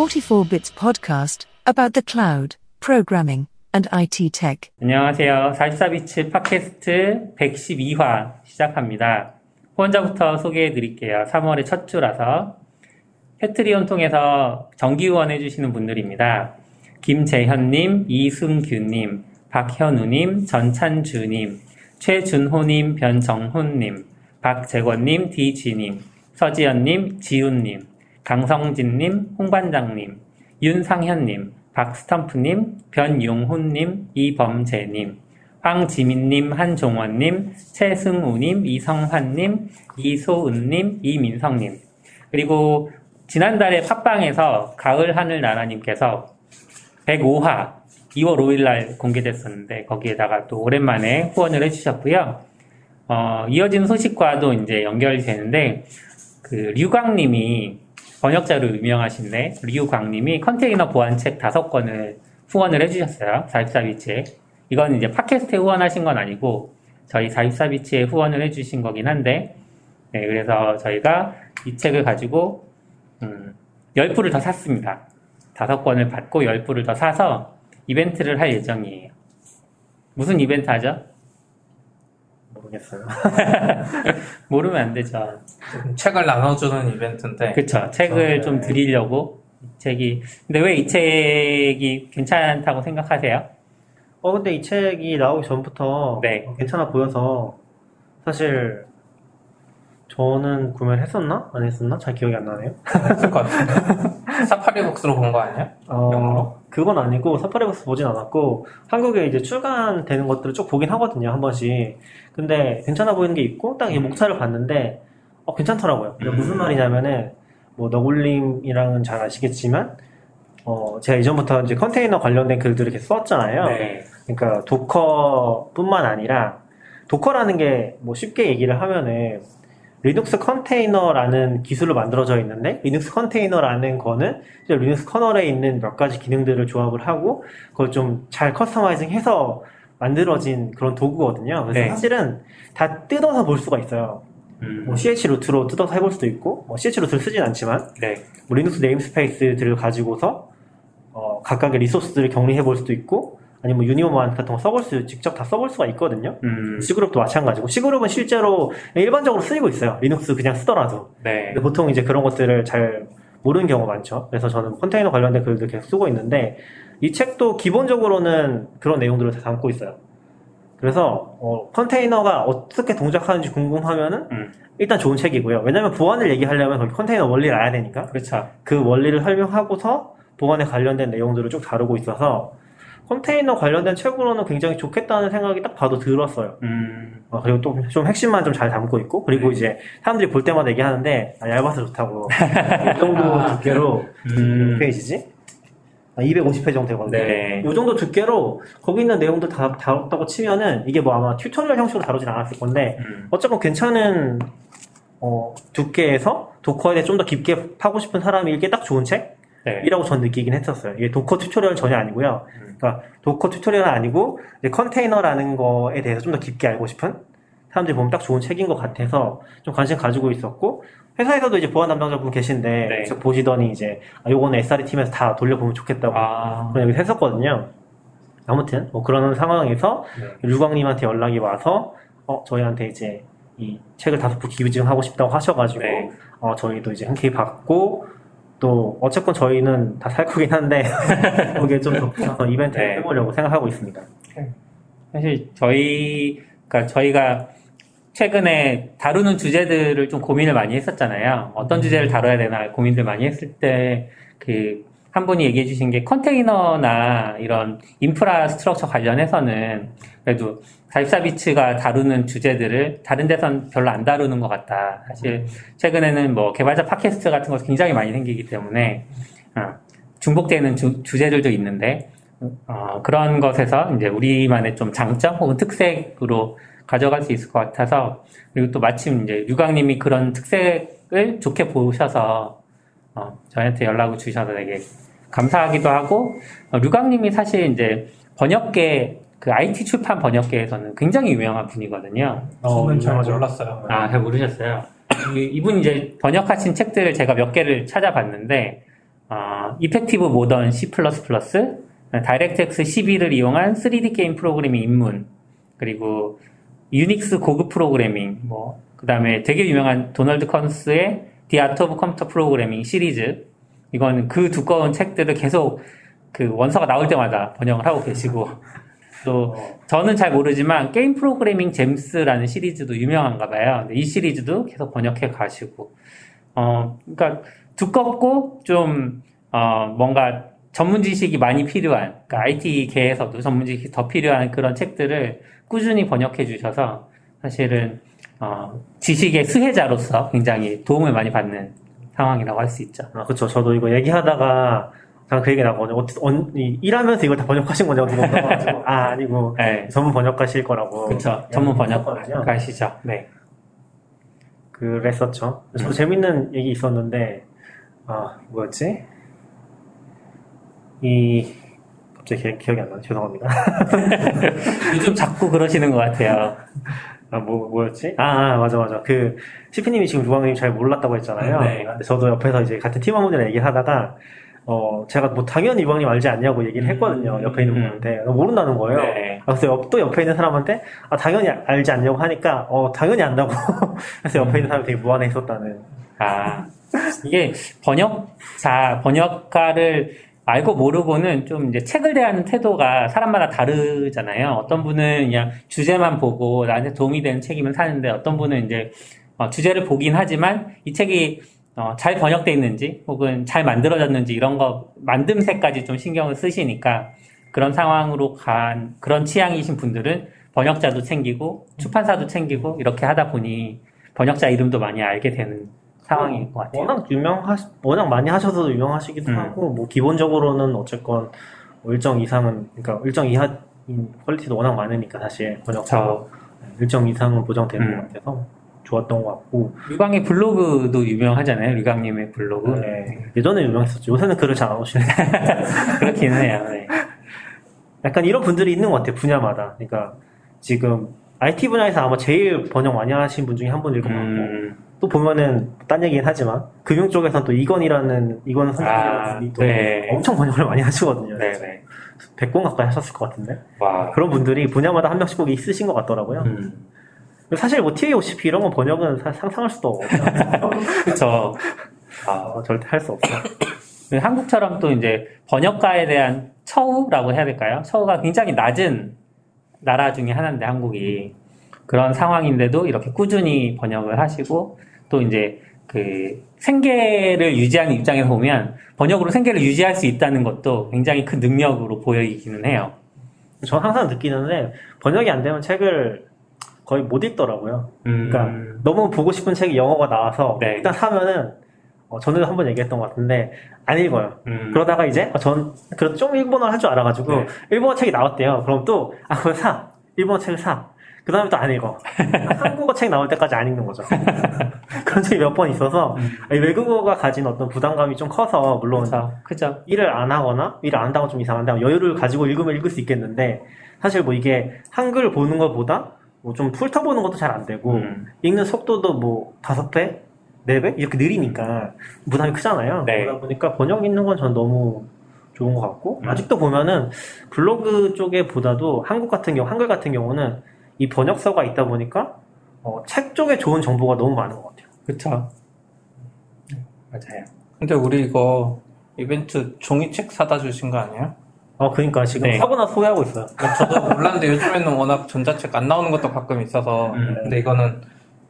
44 Bits podcast about the cloud, programming, and IT tech. 안녕하세요. 44비치 팟캐스트 112화 시작합니다. 후원자부터 소개해 드릴게요. 3월의 첫 주라서 패트리온 통해서 정기 후원해 주시는 분들입니다. 김재현님, 이승규님, 박현우님, 전찬주님, 최준호님, 변정훈님, 박재권님, 디지님, 서지연님, 지훈님, 강성진님, 홍반장님, 윤상현님, 박스텀프님, 변용훈님, 이범재님, 황지민님, 한종원님, 최승우님, 이성환님, 이소은님, 이민성님. 그리고 지난달에 팟빵에서 가을 하늘 나라님께서 105화 2월 5일날 공개됐었는데 거기에다가 또 오랜만에 후원을 해주셨고요. 어, 이어진 소식과도 이제 연결이 되는데 그 류광님이 번역자로 유명하신데 류광님이 컨테이너 보안책 다섯 권을 후원을 해주셨어요. 44비치에. 이건 이제 팟캐스트에 후원하신 건 아니고 저희 44비치에 후원을 해주신 거긴 한데 네, 그래서 저희가 이 책을 가지고 음, 10부를 더 샀습니다. 다섯 권을 받고 10부를 더 사서 이벤트를 할 예정이에요. 무슨 이벤트 하죠? 모르겠어요. 모르면 안 되죠. 책을 나눠주는 이벤트인데. 그쵸. 책을 네. 좀 드리려고. 이 책이. 근데 왜 이 책이 괜찮다고 생각하세요? 어, 근데 이 책이 나오기 전부터 네. 어, 괜찮아 보여서 사실 저는 구매를 했었나? 안 했었나? 잘 기억이 안 나네요. 했을 것 같은데. 사파리북스로 본 거 아니야? 영어로? 어, 그건 아니고 사파리버스 보진 않았고 한국에 이제 출간되는 것들을 쭉 보긴 하거든요, 한 번씩. 근데 괜찮아 보이는 게 있고 딱 이 목차를 봤는데 어, 괜찮더라고요. 그게 무슨 말이냐면은 뭐 너굴님이랑은 잘 아시겠지만 어, 제가 이전부터 이제 컨테이너 관련된 글들을 이렇게 썼잖아요. 네. 그러니까 Docker뿐만 아니라 Docker라는 게 뭐 쉽게 얘기를 하면은 리눅스 컨테이너라는 기술로 만들어져 있는데 리눅스 컨테이너라는 거는 Linux kernel에 있는 몇 가지 기능들을 조합을 하고 그걸 좀 잘 customizing해서 만들어진 그런 도구거든요. 그래서 네. 사실은 다 뜯어서 볼 수가 있어요. 음, 뭐 chroot로 뜯어서 해볼 수도 있고 뭐 chroot를 쓰진 않지만 네. 뭐 Linux namespace들을 가지고서 어, 각각의 resource들을 격리해 볼 수도 있고 아니면 뭐 union mount 같은 거 써볼 수 직접 다 써볼 수가 있거든요. 음, cgroup도 마찬가지고 cgroup은 실제로 일반적으로 쓰이고 있어요. 리눅스 그냥 쓰더라도. 네. 근데 보통 이제 그런 것들을 잘 모르는 경우가 많죠. 그래서 저는 컨테이너 관련된 글들 계속 쓰고 있는데 이 책도 기본적으로는 그런 내용들을 다 담고 있어요. 그래서 어, 컨테이너가 어떻게 동작하는지 궁금하면은 음, 일단 좋은 책이고요. 왜냐면 보안을 얘기하려면 거기 컨테이너 원리를 알아야 되니까. 그렇죠. 그 원리를 설명하고서 보안에 관련된 내용들을 쭉 다루고 있어서 컨테이너 관련된 책으로는 굉장히 좋겠다는 생각이 딱 봐도 들었어요. 음, 어, 그리고 또 좀 핵심만 좀 잘 담고 있고 그리고 네. 이제 사람들이 볼 때마다 얘기하는데 아, 얇아서 좋다고 이 정도 두께로 음. 몇 페이지지? 아, 250페이지 정도 되거든요. 네. 이 정도 두께로 거기 있는 내용들 다 다뤘다고 치면은 이게 뭐 아마 tutorial 형식으로 다루진 않았을 건데 음, 어쨌건 괜찮은 어, 두께에서 Docker에 좀 더 깊게 파고 싶은 사람이 읽기에 딱 좋은 책? 네. 이라고 전 느끼긴 했었어요. 이게 Docker tutorial 전혀 아니고요. 음. 그러니까 Docker tutorial은 아니고 컨테이너라는 거에 대해서 좀 더 깊게 알고 싶은 사람들이 보면 딱 좋은 책인 것 같아서 좀 관심 가지고 있었고 회사에서도 이제 보안 담당자분 계신데 네. 직접 보시더니 이제 아, 요거는 SRE 팀에서 다 돌려보면 좋겠다고 아, 그런 얘기를 했었거든요. 아무튼 뭐 그런 상황에서 네. 류광님한테 연락이 와서 어 저희한테 이제 이 책을 다섯 부 기증하고 싶다고 하셔가지고 네. 어 저희도 이제 흔쾌히 받고 또 어쨌건 저희는 다 살 거긴 한데 거기에 좀 덧붙여서 이벤트를 네. 해보려고 생각하고 있습니다. 사실 저희, 그러니까 저희가 최근에 다루는 주제들을 좀 고민을 많이 했었잖아요. 어떤 주제를 다뤄야 되나 고민들 많이 했을 때, 그, 한 분이 얘기해 주신 게 컨테이너나 이런 인프라 스트럭처 관련해서는 그래도 44비츠가 다루는 주제들을 다른 데선 별로 안 다루는 것 같다. 사실 최근에는 뭐 개발자 팟캐스트 같은 것도 굉장히 많이 생기기 때문에 어, 중복되는 주, 주제들도 있는데 어, 그런 것에서 이제 우리만의 좀 장점 혹은 특색으로 가져갈 수 있을 것 같아서 그리고 또 마침 이제 유광님이 그런 특색을 좋게 보셔서 어, 저희한테 연락을 주셔서 되게 감사하기도 하고 어, 류광님이 사실 이제 번역계 그 IT 출판 번역계에서는 굉장히 유명한 분이거든요. 저는 잘 맞아. 몰랐어요. 아, 잘 모르셨어요. 이- 이분 이제 번역하신 책들을 제가 몇 개를 찾아봤는데, 어, Effective Modern C++, DirectX 12를 이용한 3D 게임 프로그래밍 입문, 그리고 유닉스 고급 프로그래밍, 뭐, 그 다음에 되게 유명한 도널드 크누스의 The Art of Computer Programming 시리즈. 이건 그 두꺼운 책들을 계속 그 원서가 나올 때마다 번역을 하고 계시고, 또, 저는 잘 모르지만 Game Programming Gems라는 시리즈도 유명한가 봐요. 이 시리즈도 계속 번역해 가시고, 어, 그러니까 두껍고 좀, 어, 뭔가 전문 지식이 많이 필요한, 그러니까 IT계에서도 전문 지식이 더 필요한 그런 책들을 꾸준히 번역해 주셔서 사실은, 어, 지식의 수혜자로서 굉장히 도움을 많이 받는 상황이라고 할 수 있죠. 아, 그쵸. 저도 이거 얘기하다가, 잠깐 그 얘기 나거든요. 어, 일하면서 이걸 다 번역하신 거냐고 물어봐가지고, 아, 아니고, 네. 전문 번역가실 거라고. 그쵸. 전문. 번역가시죠. 네. 그랬었죠. 음. 저도 재밌는 얘기 있었는데, 아, 뭐였지? 이, 갑자기 기, 기억이 안 나네. 죄송합니다. 요즘 자꾸 그러시는 것 같아요. 아, 뭐, 뭐였지? 아, 아, 맞아, 맞아. 그, 시피님이 지금 루광님 잘 몰랐다고 했잖아요. 네. 근데 저도 옆에서 이제 같은 팀원분이랑 얘기를 하다가, 어, 제가 뭐 당연히 루광님 알지 않냐고 얘기를 했거든요. 옆에 있는 음. 분한테. 모른다는 거예요. 네. 아, 그래서 옆, 또 옆에 있는 사람한테, 아, 당연히 알지 않냐고 하니까, 어, 당연히 안다고. 그래서 옆에 있는 사람이 되게 무안해 있었다는. 아, 이게 번역자, 번역가를 알고 모르고는 좀 이제 책을 대하는 태도가 사람마다 다르잖아요. 어떤 분은 그냥 주제만 보고 나한테 도움이 되는 책이면 사는데 어떤 분은 이제 어, 주제를 보긴 하지만 이 책이 어, 잘 번역돼 있는지 혹은 잘 만들어졌는지 이런 거 만듦새까지 좀 신경을 쓰시니까 그런 상황으로 간 그런 취향이신 분들은 번역자도 챙기고 출판사도 챙기고 이렇게 하다 보니 번역자 이름도 많이 알게 되는 상황인 것 같아요. 워낙 유명하, 워낙 많이 하셔서 유명하시기도 음. 하고, 뭐, 기본적으로는 어쨌건, 뭐 일정 이상은, 그러니까 일정 이하인 퀄리티도 워낙 많으니까, 사실, 번역사. 저 일정 이상은 보장되는 음. 것 같아서, 좋았던 것 같고, 류광의 블로그도 유명하잖아요. 류광님의 블로그. 네. 예전에 유명했었죠. 요새는 글을 잘 안 올리시네. 그렇기는 해요. 네. 약간 이런 분들이 있는 것 같아요, 분야마다. 그러니까, 지금, IT 분야에서 아마 제일 번역 많이 하신 분 중에 한 분일 것 같고, 음, 또 보면은, 딴 얘기긴 하지만, 금융 쪽에서는 또 이건이라는, 이건 아, 분이 또 네. 엄청 번역을 많이 하시거든요. 네 네. 100권 가까이 하셨을 것 같은데. 와. 그런 분들이 분야마다 한 명씩 꼭 있으신 것 같더라고요. 음, 사실 뭐 TAOCP 이런 건 번역은 사- 상상할 수도 없어요. 그쵸. 아, 어, 절대 할 수 없어요. 한국처럼 또 이제 번역가에 대한 처우라고 해야 될까요? 처우가 굉장히 낮은 나라 중에 하나인데 한국이 그런 상황인데도 이렇게 꾸준히 번역을 하시고 또 이제 그 생계를 유지하는 입장에서 보면 번역으로 생계를 유지할 수 있다는 것도 굉장히 큰 능력으로 보이기는 해요. 저는 항상 느끼는데 번역이 안 되면 책을 거의 못 읽더라고요. 음, 그러니까 너무 보고 싶은 책이 영어가 나와서 네. 일단 사면은 어, 전에도 한번 얘기했던 것 같은데 안 읽어요. 음, 그러다가 이제 어, 전 그래도 좀 일본어를 할 줄 알아가지고 네. 일본어 책이 나왔대요. 그럼 또아 그걸 사 일본어 책을 사. 그 다음에 또 안 읽어. 한국어 책 나올 때까지 안 읽는 거죠. 그런 적이 몇 번 있어서 이 외국어가 가진 어떤 부담감이 좀 커서 물론 그쵸. 그죠. 일을 안 하거나 일을 안 한다고 좀 이상한데 여유를 가지고 읽으면 읽을 수 있겠는데 사실 뭐 이게 한글 보는 것보다 뭐 좀 훑어보는 것도 잘 안 되고 음. 읽는 속도도 뭐 다섯 배, 네 배 이렇게 느리니까 부담이 크잖아요. 네. 그러다 보니까 번역 있는 건 전 너무 좋은 것 같고 음. 아직도 보면은 블로그 쪽에 보다도 한국 같은 경우 한글 같은 경우는 이 번역서가 있다 보니까 어, 책 쪽에 좋은 정보가 너무 많은 것 같아요. 그쵸. 맞아요. 근데 우리 이거 이벤트 종이책 사다 주신 거 아니에요? 어 그러니까 지금 네. 사고나 소외하고 있어요. 저도 몰랐는데 요즘에는 워낙 전자책 안 나오는 것도 가끔 있어서 음. 근데 이거는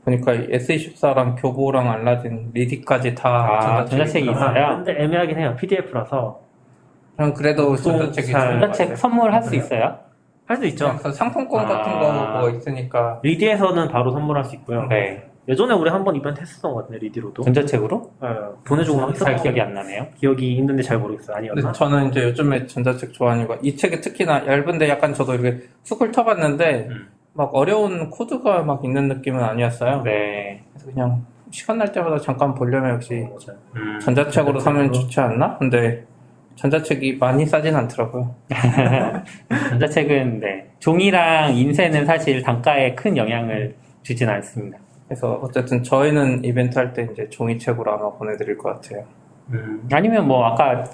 보니까 SE14랑 교보랑 알라딘 리디까지 다 아, 전자책이 있어요? 근데 애매하긴 해요. PDF라서 그냥 그래도 전자책이 것 전자책. 선물할 수 있어요? 할 수 있죠. 그래서 상품권 아. 같은 거뭐 있으니까 리디에서는 바로 선물할 수 있고요. 네. 예전에 우리 한 번 이벤트 했었던 것 같은데 리디로도 전자책으로? 네, 보내주고 막잘 했었던 기억이 안 나네요. 기억이 있는데 잘 모르겠어요. 아니었나? 저는 이제 요즘에 전자책 좋아하니까 이 책이 특히나 얇은데 약간 저도 이렇게 쑥을 터봤는데 음. 막 어려운 코드가 막 있는 느낌은 아니었어요. 네. 그래서 그냥 시간 날 때마다 잠깐 보려면 역시. 음. 전자책으로 사면. 좋지 않나? 근데 전자책이 많이 싸진 않더라고요. 전자책은 네. 종이랑 인쇄는 사실 단가에 큰 영향을 주진 않습니다. 그래서 어쨌든 저희는 이벤트 할 때 이제 종이책으로 아마 보내드릴 것 같아요. 음, 아니면 뭐 아까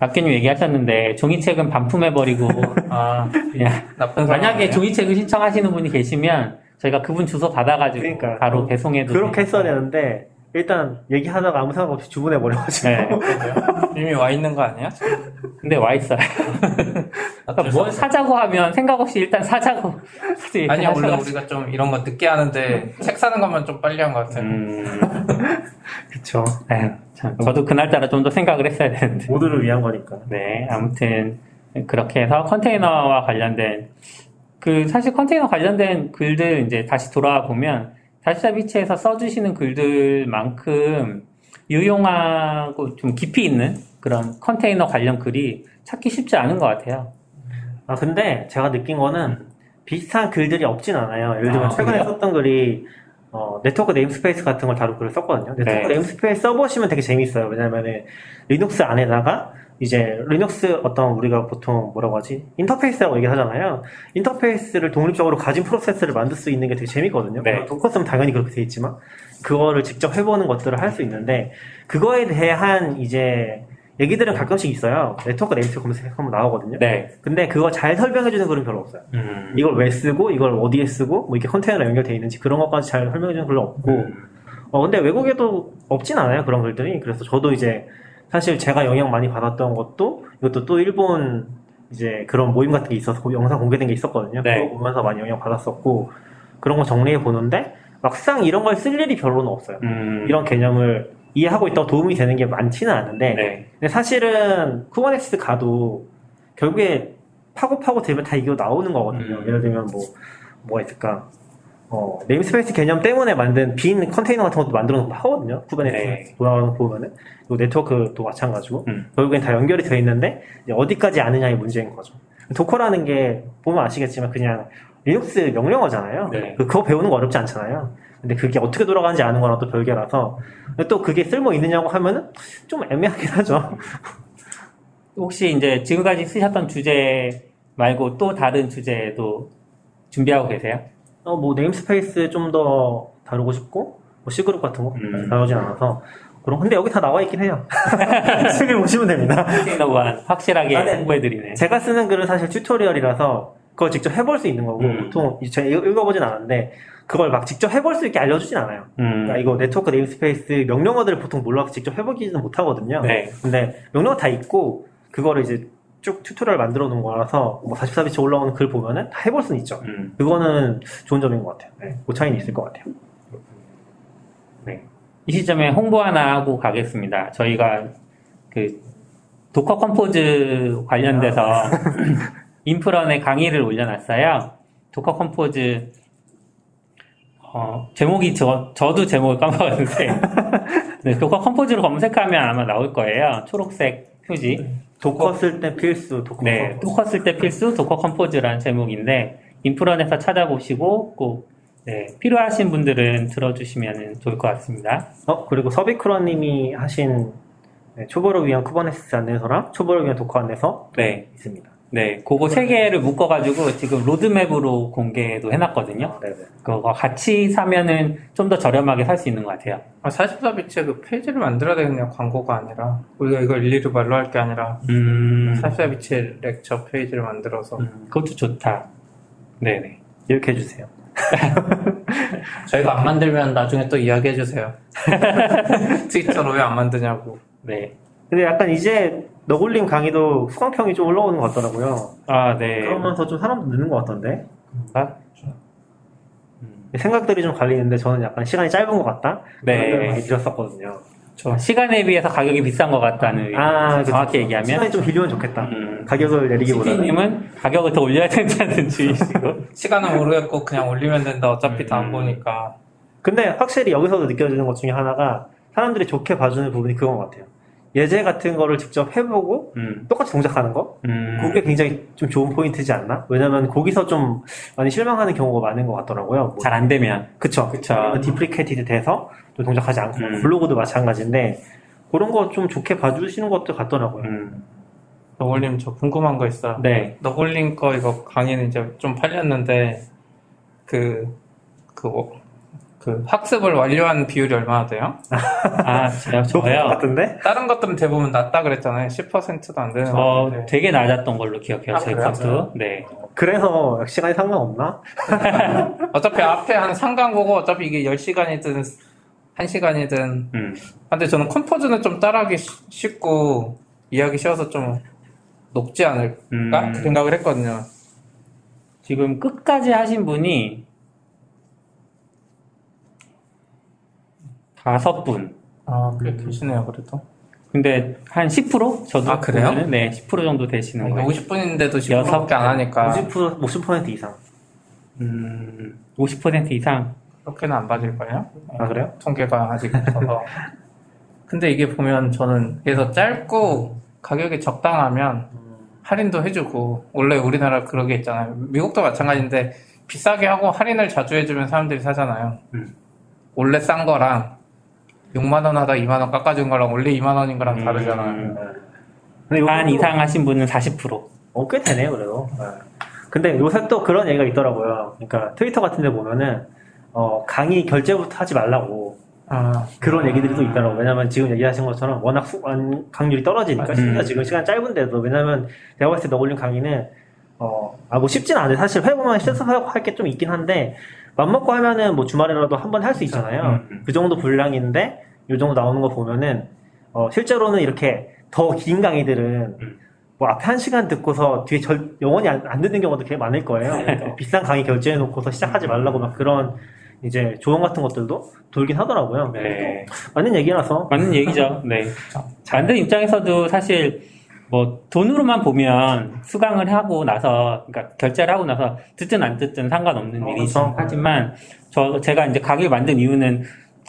박기님 얘기하셨는데 종이책은 반품해버리고 아, 그냥 나쁜 만약에? 종이책을 신청하시는 분이 계시면 저희가 그분 주소 받아가지고 그러니까. 바로 배송해도 그렇게 했어야. 되는데 일단 얘기하다가 아무 생각 없이 주문해 버려가지고 네. 이미 와 있는 거 아니야? 근데 와 있어요. 그러니까 뭘 사자고 하면 생각 없이 일단 사자고. 아니야, 원래. 우리가 좀 이런 거 늦게 하는데 책 사는 것만 좀 빨리 한 것 같아요. 음, 그쵸 참, 저도 그날따라 좀 더 생각을 했어야 되는데. 모두를 위한 거니까 네, 아무튼 그렇게 해서 컨테이너와 관련된 그 사실 컨테이너 관련된 글들 이제 다시 돌아와 보면 다시다 비치에서 써주시는 글들만큼 유용하고 좀 깊이 있는 그런 컨테이너 관련 글이 찾기 쉽지 않은 것 같아요. 아 근데 제가 느낀 거는 비슷한 글들이 없진 않아요 예를 들면 아, 최근에 그래요? 썼던 글이 어, 네트워크 namespace 같은 걸 다룬 글을 썼거든요 네트워크 네. namespace 써보시면 되게 재밌어요 왜냐면은 리눅스 안에다가 이제 리눅스 어떤 우리가 보통 뭐라고 하지 인터페이스라고 얘기하잖아요 인터페이스를 독립적으로 가진 프로세스를 만들 수 있는 게 되게 재밌거든요 네. 물론 Docker 쓰면 당연히 그렇게 돼 있지만 그거를 직접 해보는 것들을 할 수 있는데 그거에 대한 이제 얘기들은 가끔씩 있어요 네트워크 namespace 검색하면 나오거든요 네. 근데 그거 잘 설명해주는 글은 별로 없어요 음. 이걸 왜 쓰고 이걸 어디에 쓰고 뭐 이렇게 컨테이너랑 연결되어 있는지 그런 것까지 잘 설명해주는 글은 없고 음. 어 근데 외국에도 없진 않아요 그런 글들이 그래서 저도 이제 사실 제가 영향 많이 받았던 것도 이것도 또 일본 이제 그런 모임 같은 게 있어서 고- 영상 공개된 게 있었거든요 네. 그거 보면서 많이 영향 받았었고 그런 거 정리해 보는데 막상 이런 걸 쓸 일이 별로는 없어요 음. 이런 개념을 이해하고 있다고 도움이 되는 게 많지는 않은데 네. 근데 사실은 Kubernetes 가도 결국에 파고 파고 들면 다 이거 나오는 거거든요. 음. 예를 들면 뭐 뭐가 있을까? 어, namespace 개념 때문에 만든 빈 컨테이너 같은 것도 만들어 놓고 하거든요. Kubernetes 네. 돌아가는 거 보면은 그리고 네트워크도 마찬가지고 음. 결국엔 다 연결이 되어 있는데 어디까지 아느냐의 문제인 거죠. Docker라는 게 보면 아시겠지만 그냥 리눅스 명령어잖아요. 네. 그- 그거 배우는 거 어렵지 않잖아요. 근데 그게 어떻게 돌아가는지 아는 거랑 또 별개라서 근데 또 그게 쓸모 있느냐고 하면은 좀 애매하긴 하죠. 혹시 이제 지금까지 쓰셨던 주제 말고 또 다른 주제도 준비하고 계세요? 어, 뭐 namespace 좀 더 다루고 싶고 뭐 cgroup 같은 거 음. 다루진 않아서 그런 근데 여기 다 나와 있긴 해요. 책을 보시면 됩니다. 확실하게 아, 네. 홍보해드리네. 제가 쓰는 글은 사실 tutorial이라서 그걸 직접 해볼 수 있는 거고 음. 보통 제가 읽- 읽어보진 않았는데 그걸 막 직접 해볼 수 있게 알려주진 않아요. 음. 그러니까 이거 네트워크 namespace 명령어들을 보통 몰라서 직접 해보기는 못하거든요. 네. 근데 명령어 다 있고 그거를 이제 쭉 tutorial 만들어 놓은 거라서 뭐 44BITS 올라오는 글 보면은 다 해볼 수는 있죠. 음. 그거는 좋은 점인 것 같아요. 네, 그 차이는 있을 것 같아요. 네. 이 시점에 홍보 하나 하고 가겠습니다. 저희가 그 Docker Compose 관련돼서 인프런에 강의를 올려놨어요. Docker Compose 어, 제목이 저, 저도 제목을 까먹었는데 네, Docker Compose로 검색하면 아마 나올 거예요. 초록색 표지. Docker 쓸 때 필수, Docker. 네, Docker 쓸 때 필수 Docker Compose라는 제목인데 인프런에서 찾아보시고 꼭 네, 필요하신 분들은 들어주시면 좋을 것 같습니다. 어, 그리고 subicura님이 하신 네, 초보를 위한 Kubernetes 안내서랑 초보를 위한 Docker 안내서 네, 있습니다. 네, 그거 세 개를 묶어가지고 지금 로드맵으로 공개도 해놨거든요. 아. 그거 같이 사면은 좀 더 저렴하게 살 수 있는 것 같아요. 아, 44BITS에 그 페이지를 만들어야 되겠네요. 광고가 아니라. 우리가 이걸 일일이 말로 할 게 아니라 음, 44BITS lecture 페이지를 만들어서 음, 그것도 좋다. 네네. 이렇게 해주세요. 저희가 안 만들면 나중에 또 이야기해 주세요. 트위터로 왜 안 만드냐고. 네. 근데 약간 이제 너굴림 강의도 수강평이 좀 올라오는 것 같더라고요. 아, 네. 그러면서 좀 사람도 느는 것 같던데. 아, 음, 생각들이 좀 갈리는데 저는 약간 시간이 짧은 것 같다? 네. 그런 많이 들었었거든요. 저 시간에 비해서 가격이 비싼 것 같다는 아, 그쵸. 정확히 얘기하면 시간이 좀 빌리면 좋겠다. 음. 가격을 내리기보다는. CP님은 가격을 더 올려야 된다는 주의시고 시간은 모르겠고 그냥 올리면 된다. 어차피 다 안 음. 보니까. 근데 확실히 여기서도 느껴지는 것 중에 하나가 사람들이 좋게 봐주는 부분이 그건 것 같아요. 예제 같은 거를 직접 해보고 음, 똑같이 동작하는 거? 음, 그게 굉장히 좀 좋은 포인트지 않나? 왜냐면 거기서 좀 많이 실망하는 경우가 많은 것 같더라고요. 뭐 잘 안 되면 그쵸. 그쵸. deprecated 돼서 또 동작하지 않고 음. 블로그도 마찬가지인데 그런 거 좀 좋게 봐주시는 것도 같더라고요. 음, 너굴님 저 궁금한 거 있어요. 네. 너굴님 거 이거 강의는 이제 좀 팔렸는데 그, 그, 워- 그 학습을 완료한 비율이 얼마나 돼요? 아, 것 저요? 같은데? 다른 것들은 대부분 낮다 그랬잖아요. 10%도 안 되는 저것 되게 낮았던 걸로 기억해요. 아, 제 그래요? 값도. 네. 그래서 시간이 상관없나? 어차피 앞에 한 상강 보고 어차피 이게 10시간이든 1시간이든 음. 근데 저는 컴포즈는 좀 따라하기 쉬- 쉽고 이해하기 쉬워서 좀 높지 않을까 음. 생각을 했거든요. 지금 끝까지 하신 분이 다섯 분. 아, 꽤 계시네요, 그래도. 근데 한 10%? 저도 아, 그래요? 보면은 네, 10% 정도 되시는 거예요. 50분인데도 여섯 10분밖에 안 하니까 50%, 50% 이상. 음, 50% 이상. 그렇게는 안 받을 거예요. 아, 그래요? 통계가 아직 없어서. 근데 이게 보면 저는 그래서 짧고 가격이 적당하면 할인도 해주고 원래 우리나라 그러게 있잖아요. 미국도 마찬가지인데 비싸게 하고 할인을 자주 해주면 사람들이 사잖아요. 음. 원래 싼 거랑 6만 원 하다 2만 원 깎아준 거랑 원래 2만 원인 거랑 음. 다르잖아요. 근데 요것도- 반 이상 하신 분은 40%. 어, 꽤 되네요, 그래도. 네. 근데 요새 또 그런 얘기가 있더라고요. 그러니까 트위터 같은 데 보면은, 어, 강의 결제부터 하지 말라고. 아, 그런 얘기들이 또 있더라고요. 왜냐면 지금 얘기하신 것처럼 워낙 수, 안- 강률이 떨어지니까, 음. 심지어 지금 시간 짧은데도, 왜냐면 내가 봤을 때 너 올린 강의는, 어, 아, 뭐 쉽진 않아요. 사실 회보만 실습하고 할 게 좀 있긴 한데, 맘먹고 하면은 뭐 주말에라도 한 번 할 수 있잖아요. 음, 음. 그 정도 분량인데, 요 정도 나오는 거 보면은, 어, 실제로는 이렇게 더 긴 강의들은, 음. 뭐 앞에 한 시간 듣고서 뒤에 절, 영원히 안, 안 듣는 경우도 되게 많을 거예요. 그러니까 비싼 강의 결제해 놓고서 시작하지 말라고 막 그런 이제 조언 같은 것들도 돌긴 하더라고요. 네. 맞는 얘기라서. 맞는 얘기죠. 네. 만든 입장에서도 사실 뭐 돈으로만 보면 수강을 하고 나서 그러니까 결제를 하고 나서 듣든 안 듣든 상관없는 어, 일이지 그렇죠. 하지만 저 제가 이제 가게 만든 이유는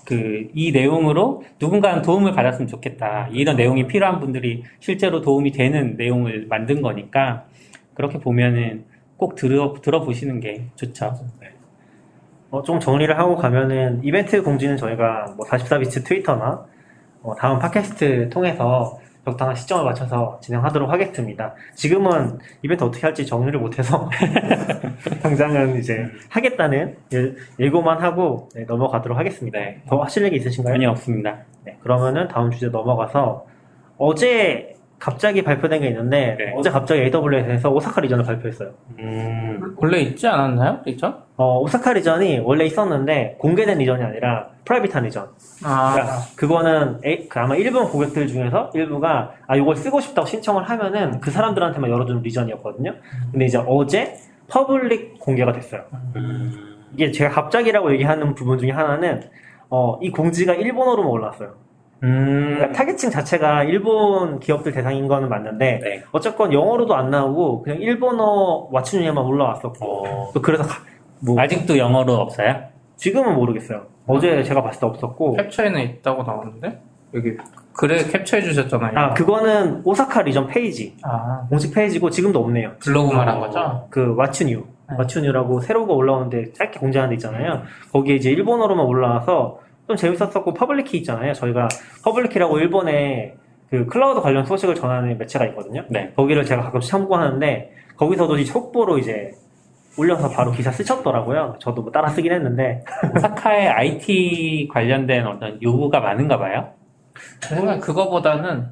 그 이 내용으로 누군가는 도움을 받았으면 좋겠다 이런 내용이 필요한 분들이 실제로 도움이 되는 내용을 만든 거니까 그렇게 보면은 꼭 들어 들어보시는 게 좋죠. 어, 좀 정리를 하고 가면은 이벤트 공지는 저희가 뭐 44비트 트위터나 어, 다음 팟캐스트 통해서 적당한 시점을 맞춰서 진행하도록 하겠습니다. 지금은 이벤트 어떻게 할지 정리를 못해서 당장은 이제 하겠다는 예, 예고만 하고 네, 넘어가도록 하겠습니다. 네. 더 하실 얘기 있으신가요? 전혀 없습니다. 네, 그러면은 다음 주제 넘어가서 어제 갑자기 발표된 게 있는데 네. 어제 갑자기 AWS에서 오사카 region을 발표했어요. 음, 원래 있지 않았나요? Region? 어, 오사카 region이 원래 있었는데 공개된 region이 아니라 private한 region. 아, 그러니까 그거는 에- 그 아마 일본 고객들 중에서 일부가 아 이걸 쓰고 싶다고 신청을 하면은 그 사람들한테만 열어주는 region이었거든요. 근데 이제 어제 public 공개가 됐어요. 음, 이게 제가 갑자기라고 얘기하는 부분 중에 하나는 어, 이 공지가 일본어로만 올랐어요. 음, 그러니까 타겟층 자체가 일본 기업들 대상인 거는 맞는데 네. 어쨌건 영어로도 안 나오고 그냥 일본어 What's New에만 올라왔었고 어, 또 그래서 가- 뭐 아직도 영어로 없어요? 지금은 모르겠어요. 어제 제가 봤을 때 없었고 캡처에는 있다고 나오는데? 여기 글에 캡처해 주셨잖아요. 아 그거는 오사카 region 페이지 아, 공식 페이지고 지금도 없네요. 블로그 말한 어. 거죠? 그 와춘유 네. What's New라고 새로가 올라오는데 짧게 공지하는 데 있잖아요. 거기에 이제 일본어로만 올라와서 좀 재밌었었고 Publickey 있잖아요. 저희가 Publickey라고 일본에 그 클라우드 관련 소식을 전하는 매체가 있거든요. 네. 거기를 제가 가끔씩 참고하는데 거기서도 이 속보로 이제 올려서 바로 기사 쓰셨더라고요. 저도 뭐 따라 쓰긴 했는데 오사카에 IT 관련된 어떤 요구가 많은가 봐요? 제 생각에 그거보다는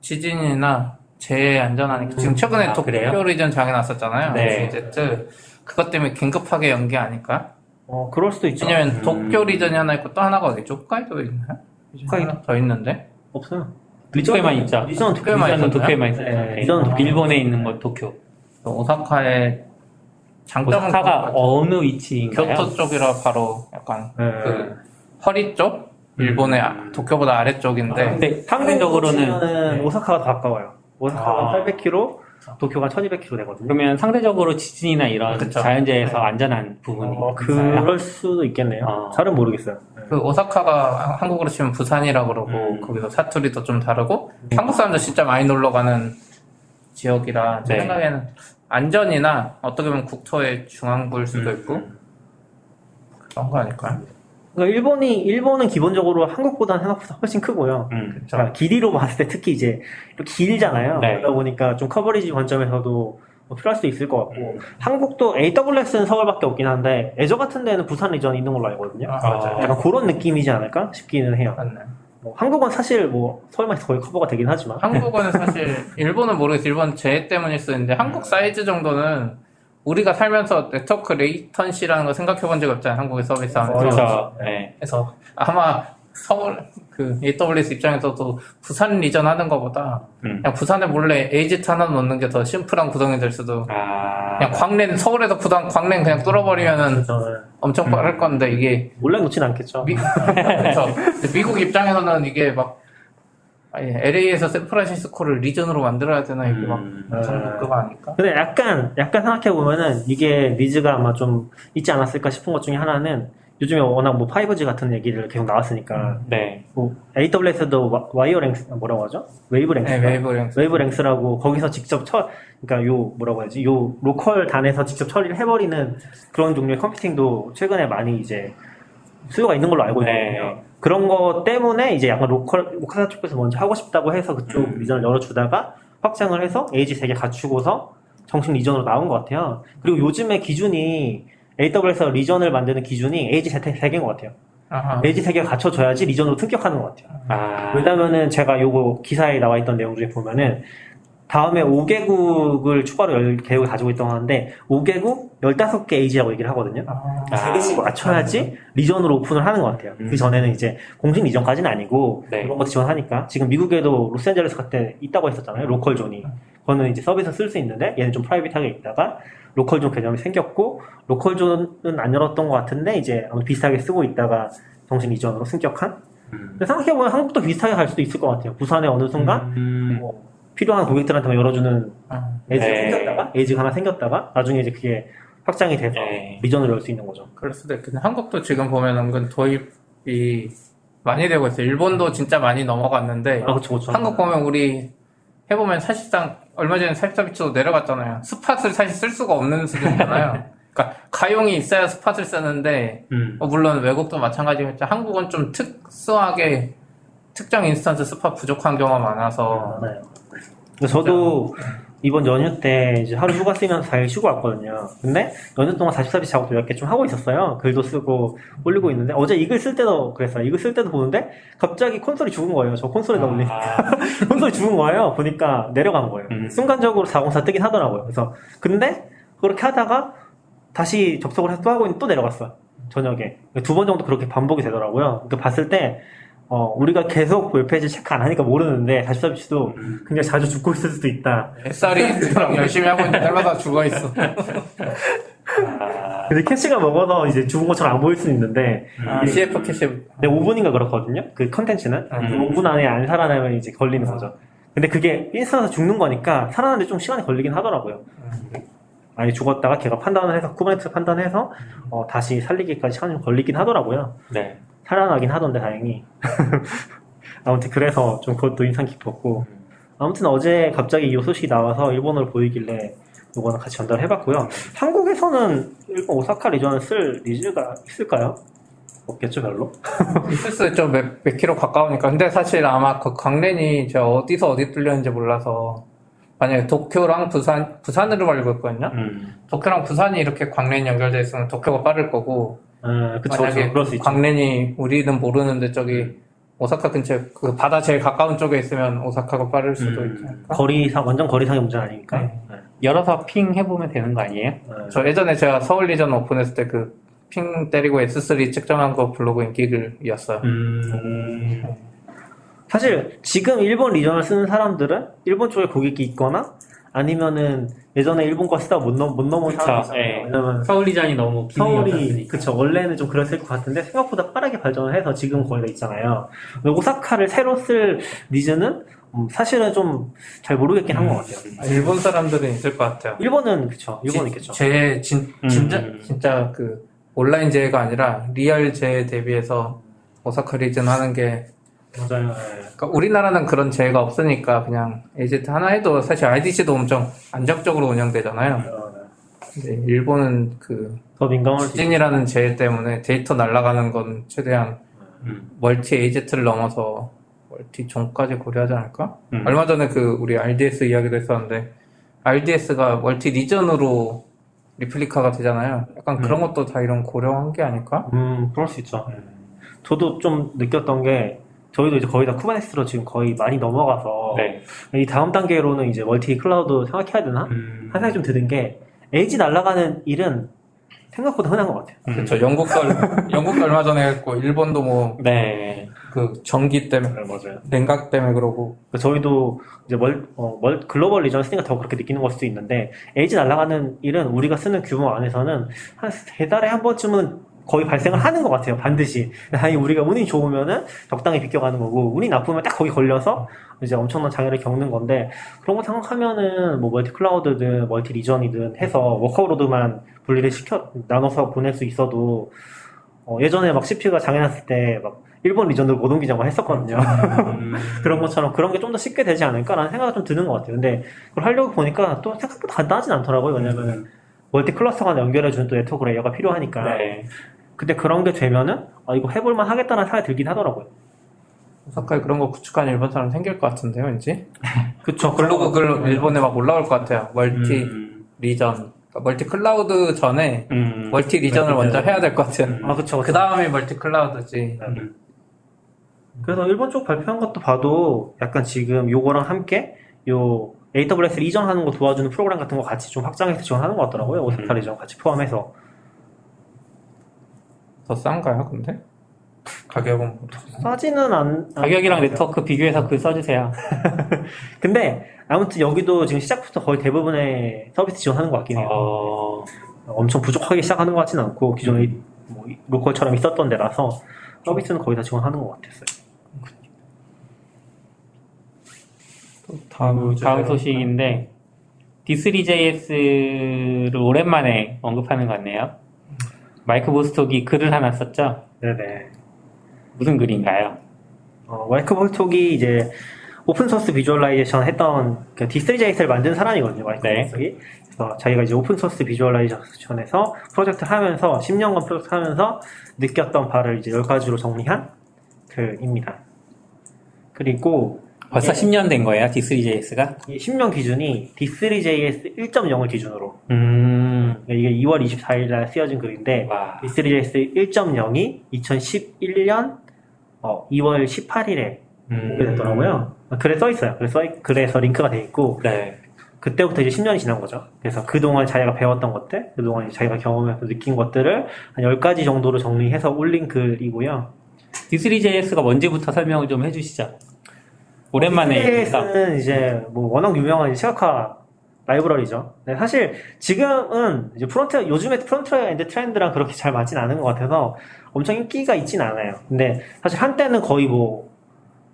지진이나 재해 안전하니까 지금 최근에 아, 그래요? 도쿄 region 장애 났었잖아요. 네. 제트 그것 때문에 긴급하게 연기 아닐까? 어 그럴 수도 있죠. 왜냐면 음. 도쿄 리전이 하나 있고 또 하나가 어디죠? 홋카이도에 있나요? 홋카이도. 하나 더 있는데 없어요. 도쿄에만 있죠. 리전 도쿄 도쿄에만 리전은 있었나요? 도쿄에만 있어요. 네, 네. 리전은 도쿄. 일본에 있는 거 도쿄. 또 오사카의 장점은 오사카가. 어느 위치인가요? 교토 쪽이라 바로 약간 네. 그 허리 쪽 일본의 아- 도쿄보다 아래쪽인데 근데 상대적으로는 상대적으로는 네. 오사카가 더 가까워요. 오사카가 아. 800km, 도쿄가 1200km 되거든요. 그러면 상대적으로 지진이나 이런 그쵸. 자연재해에서 안전한 부분이 어, 있어요? 그럴 수도 있겠네요. 아. 잘은 모르겠어요. 네. 그 오사카가 한국으로 치면 부산이라 그러고 음. 거기서 사투리도 좀 다르고 한국 사람들 진짜 많이 놀러 가는 지역이라 제 네. 생각에는 안전이나 어떻게 보면 국토의 중앙부일 수도 음. 있고 그런 거 아닐까요? 그러니까 일본이 일본은 기본적으로 한국보다는 생각보다 훨씬 크고요. 음. 그러니까 길이로 봤을 때 특히 이제 길잖아요. 네. 그러다 보니까 좀 coverage 관점에서도 뭐 필요할 수도 있을 것 같고 한국도 AWS는 서울밖에 없긴 한데 Azure 같은 데는 부산 region이 있는 걸로 알거든요. 아, 맞아요. 약간 그런 느낌이지 않을까 싶기는 해요. 맞네. 뭐 한국은 사실 뭐 서울만 거의 커버가 되긴 하지만 한국은 사실 일본은 모르겠어. 일본 제 때문일 수 있는데 한국 사이즈 정도는 우리가 살면서 네트워크 latency라는 거 생각해 본 적이 없잖아요. 한국의 서비스 하면서. 그렇죠. 네. 그래서 아마 서울 그 AWS 입장에서도 부산 region 하는 것보다 음. 그냥 부산에 몰래 AZ 하나 넣는 게 더 심플한 구성이 될 수도 아. 그냥 광랜 서울에서 부산 광랜 그냥 뚫어버리면은 저는 엄청 빠를 건데 이게 몰래 놓진 않겠죠. 미, 그래서 미국 입장에서는 이게 막 LA에서 샌프란시스코를 region으로 만들어야 되나 이게 막 음. 엄청 급급 아닐까? 근데 약간 약간 생각해 보면은 이게 needs가 아마 좀 있지 않았을까 싶은 것 중에 하나는 요즘에 워낙 뭐 5G 같은 얘기를 계속 나왔으니까 네. 뭐 AWS도 와- Wavelength 뭐라고 하죠? Wavelength. 네, Wavelength. Wavelength라고 거기서 직접 처 그러니까 요 뭐라고 해야지 요 local 단에서 직접 처리를 해 버리는 그런 종류의 컴퓨팅도 최근에 많이 이제 수요가 있는 걸로 알고 있거든요. 네. 그런 거 때문에 이제 약간 local local사 쪽에서 먼저 하고 싶다고 해서 그쪽 음. region을 열어주다가 확장을 해서 AZ 3개 갖추고서 정식 region으로 나온 것 같아요. 그리고 요즘에 기준이 AWS 리전을 만드는 기준이 AZ 3개인 것 같아요. 아하. AZ 3개가 갖춰져야지 region으로 승격하는 것 같아요. 아. 왜냐면은 제가 요거 기사에 나와 있던 내용 중에 보면은 다음에 5개국을 추가로 열 계획을 가지고 있다고 하는데 5개국 15개 AZ라고 얘기를 하거든요. 아, 아. 3개씩 맞춰야지 region으로 오픈을 하는 것 같아요. 음. 그 전에는 이제 공식 region까지는 아니고 네. 이런 것도 지원하니까 지금 미국에도 로스앤젤레스 같은 있다고 했었잖아요. local zone이. 그거는 이제 서비스 쓸 수 있는데 얘는 좀 private하게 있다가 local zone 개념이 생겼고 local zone은 안 열었던 것 같은데 이제 비슷하게 쓰고 있다가 정식 region으로 승격한 음. 근데 생각해보면 한국도 비슷하게 갈 수도 있을 것 같아요. 부산에 어느 순간 음. 뭐 필요한 고객들한테만 열어주는 아. AZ가 네. 생겼다가 AZ가 하나 생겼다가 나중에 이제 그게 확장이 돼서 네. region을 열 수 있는 거죠. 그럴 수도 있겠네. 한국도 지금 보면 은근 도입이 많이 되고 있어요. 일본도 진짜 많이 넘어갔는데 아 그렇죠, 그렇죠. 한국 보면 우리 해보면 사실상 얼마 전에 44비트도 내려갔잖아요. spot을 사실 쓸 수가 없는 수준이잖아요. 그러니까 가용이 있어야 spot을 쓰는데 음. 어, 물론 외국도 마찬가지겠죠. 한국은 좀 특수하게 특정 instance spot 부족한 경우가 많아서 많아요. 근데 저도 이번 연휴 때 이제 하루 휴가 쓰면서 4일 쉬고 왔거든요. 근데 연휴 동안 44비 작업도 몇 개 좀 하고 있었어요. 글도 쓰고 올리고 있는데 어제 이글 쓸 때도 그랬어요. 이글 쓸 때도 보는데 갑자기 콘솔이 죽은 거예요. 저 콘솔에다 올리니까 아. 콘솔이 죽은 거예요. 보니까 내려간 거예요. 음. 순간적으로 404 뜨긴 하더라고요. 그래서 근데 그렇게 하다가 다시 접속을 해서 또 하고 있는데 또 내려갔어요. 저녁에 두 번 정도 그렇게 반복이 되더라고요. 그러니까 봤을 때 어, 우리가 계속 웹페이지 체크 안 하니까 모르는데 44비트도 음. 굉장히 자주 죽고 있을 수도 있다. 햇살이 열심히 하고 있는데 때마다 죽어있어. 아. 근데 캐시가 먹어서 이제 죽은 것처럼 안 보일 수는 있는데 아, CF 캐시. 근데 5분인가 그렇거든요. 그 컨텐츠는 음. 5분 안에 안 살아나면 이제 걸리는 거죠. 근데 그게 instance에서 죽는 거니까 살아나는데 좀 시간이 걸리긴 하더라고요. 아니 죽었다가 걔가 판단을 해서 쿠버네티스 판단해서 어, 다시 살리기까지 시간이 좀 걸리긴 하더라고요. 네. 살아나긴 하던데 다행히. 아무튼 그래서 좀 그것도 인상 깊었고 아무튼 어제 갑자기 이 소식이 나와서 일본어를 보이길래 이거는 같이 전달해봤고요. 한국에서는 일본 오사카 region을 쓸 needs가 있을까요? 없겠죠 별로. 있을 수 있죠. 몇, 몇 킬로 가까우니까. 근데 사실 아마 그 강랜이 제가 어디서 어디 뚫렸는지 몰라서 만약에 도쿄랑 부산, 부산으로 알고 있거든요. 음. 도쿄랑 부산이 이렇게 광랜이 연결돼 있으면 도쿄가 빠를 거고 음, 그쵸, 만약에. 그럴 수 있죠. 광랜이 우리는 모르는데 저기 오사카 근처에 그 바다 제일 가까운 쪽에 있으면 오사카가 빠를 수도 음. 않을까? 거리상 완전 거리상의 문제 아니니까. 네. 네. 열어서 핑 해보면 되는 거 아니에요? 네. 저 예전에 제가 서울 리전 오픈했을 때 그 핑 때리고 S3 측정한 거 블로그 인기 글이었어요. 음. 사실 지금 일본 region을 쓰는 사람들은 일본 쪽에 고객이 있거나 아니면은 예전에 일본 거 쓰다가 못, 넘, 못 넘어온 사람이 예. 왜냐면 서울 region이 너무 기능이 서울이. 그쵸 원래는 좀 그랬을 것 같은데 생각보다 빠르게 발전을 해서 지금 거기가 있잖아요. 근데 오사카를 새로 쓸 리즈는 음, 사실은 좀 잘 모르겠긴 한 것 같아요. 아, 일본 사람들은 있을 것 같아요. 일본은 그쵸 일본 있겠죠. 제 진, 음. 진짜 진짜 그 온라인 재해가 아니라 real 재해 대비해서 오사카 region 하는 게 맞아요. 그러니까 우리나라는 그런 재해가 없으니까 그냥 AZ 하나 해도 사실 IDC도 엄청 안정적으로 운영되잖아요. 근데 일본은 그 더 민감할. 지진이라는 재해 때문에 데이터 날아가는 건 최대한 음. multi AZ를 넘어서 multi zone까지 고려하지 않을까? 음. 얼마 전에 그 우리 RDS 이야기도 했었는데 RDS가 multi region으로 replica가 되잖아요. 약간 그런 음. 것도 다 이런 고려한 게 아닐까? 음, 그럴 수 있죠. 저도 좀 느꼈던 게 저희도 이제 거의 다 쿠버네티스로 지금 거의 많이 넘어가서 네. 이 다음 단계로는 이제 multi cloud 생각해야 되나? 음. 한 생각이 좀 드는 게 AZ 날아가는 일은 생각보다 흔한 것 같아요. 음. 그렇죠. 영국도 얼- 영국도 얼마 전에 했고 일본도 뭐그 네. 전기 때문에 맞아요. 냉각 때문에 그러고 저희도 이제 멀, 어, 멀- 글로벌 region 쓰니까 더 그렇게 느끼는 걸 수도 있는데 AZ 날아가는 일은 우리가 쓰는 규모 안에서는 한 세 달에 한 번쯤은 거의 발생을 하는 것 같아요. 반드시. 아니 우리가 운이 좋으면은 적당히 비껴가는 거고 운이 나쁘면 딱 거기 걸려서 이제 엄청난 장애를 겪는 건데 그런 거 생각하면은 뭐 multi cloud든 multi region이든 해서 workload만 분리를 시켜 나눠서 보낼 수 있어도 어, 예전에 막 CPU가 장애났을 때 막 일본 region으로 못 옮기자고 했었거든요. 음. 그런 것처럼 그런 게 좀 더 쉽게 되지 않을까라는 생각이 좀 드는 것 같아요. 근데 그걸 하려고 보니까 또 생각보다 간단하진 않더라고요. 왜냐면 multi cluster 간에 연결해주는 또 네트워크 layer가 필요하니까. 네. 근데 그런 게 되면은 아 이거 해볼만 하겠다는 생각이 들긴 하더라고요. 오사카에 그런 거 구축하는 일본 사람 생길 것 같은데요, 왠지? 그쵸. 블로그 글 일본에 막 올라올 것 같아요. multi 음. region. 그러니까 multi cloud 전에 음. multi region을 multi 먼저. 해야 될 것 같아요. 아 그쵸. 그 다음에 multi cloud지. 음. 그래서 일본 쪽 발표한 것도 봐도 약간 지금 요거랑 함께 요 AWS 이전하는 거 도와주는 프로그램 같은 거 같이 좀 확장해서 지원하는 것 같더라고요. 오사카 음. 리전 같이 포함해서. 더 싼가요, 근데? 가격은 뭐 싸지는 않. 가격이랑 않- 네트워크 비교해서 그 써주세요. 근데 아무튼 여기도 지금 시작부터 거의 대부분의 서비스 지원하는 것 같긴 해요. 어, 엄청 부족하게 시작하는 것 같지는 않고 기존에 뭐 로컬처럼 있었던 데라서 서비스는 거의 다 지원하는 것 같았어요. 다음, 다음 소식인데 D3JS를 오랜만에 언급하는 것 같네요. 마이크 보스톡이 글을 하나 썼죠? 네네. 무슨 글인가요? 어, 마이크 보스톡이 이제 open source visualization 했던 그 D3JS를 만든 사람이거든요. 마이크 네. 보스톡이. 그래서 자기가 이제 오픈소스 비주얼라이제이션에서 프로젝트를 하면서 10년간 프로젝트 하면서 느꼈던 바를 이제 10가지로 정리한 글입니다. 그리고 벌써 예. 10년 된 거예요, D3JS가? 이 10년 기준이 D3JS 1.0을 기준으로 음, 이게 2월 24일 날 쓰여진 글인데 와. D3JS 1.0이 2011년 2월 18일에 음. 공개됐더라고요. 글에 써 있어요. 그래서 글에서 링크가 돼 있고 네. 그때부터 이제 10년이 지난 거죠. 그래서 그동안 자기가 배웠던 것들, 그동안 자기가 경험해서 느낀 것들을 한 10가지 정도로 정리해서 올린 글이고요. D3JS가 뭔지부터 설명을 좀 해주시죠. 오랜만에. 그러니까. 는 이제 뭐 워낙 유명한 시각화 library죠. 네, 사실 지금은 이제 front 요즘에 front end 트렌드랑 그렇게 잘 맞진 않은 것 같아서 엄청 인기가 있진 않아요. 근데 사실 한때는 거의 뭐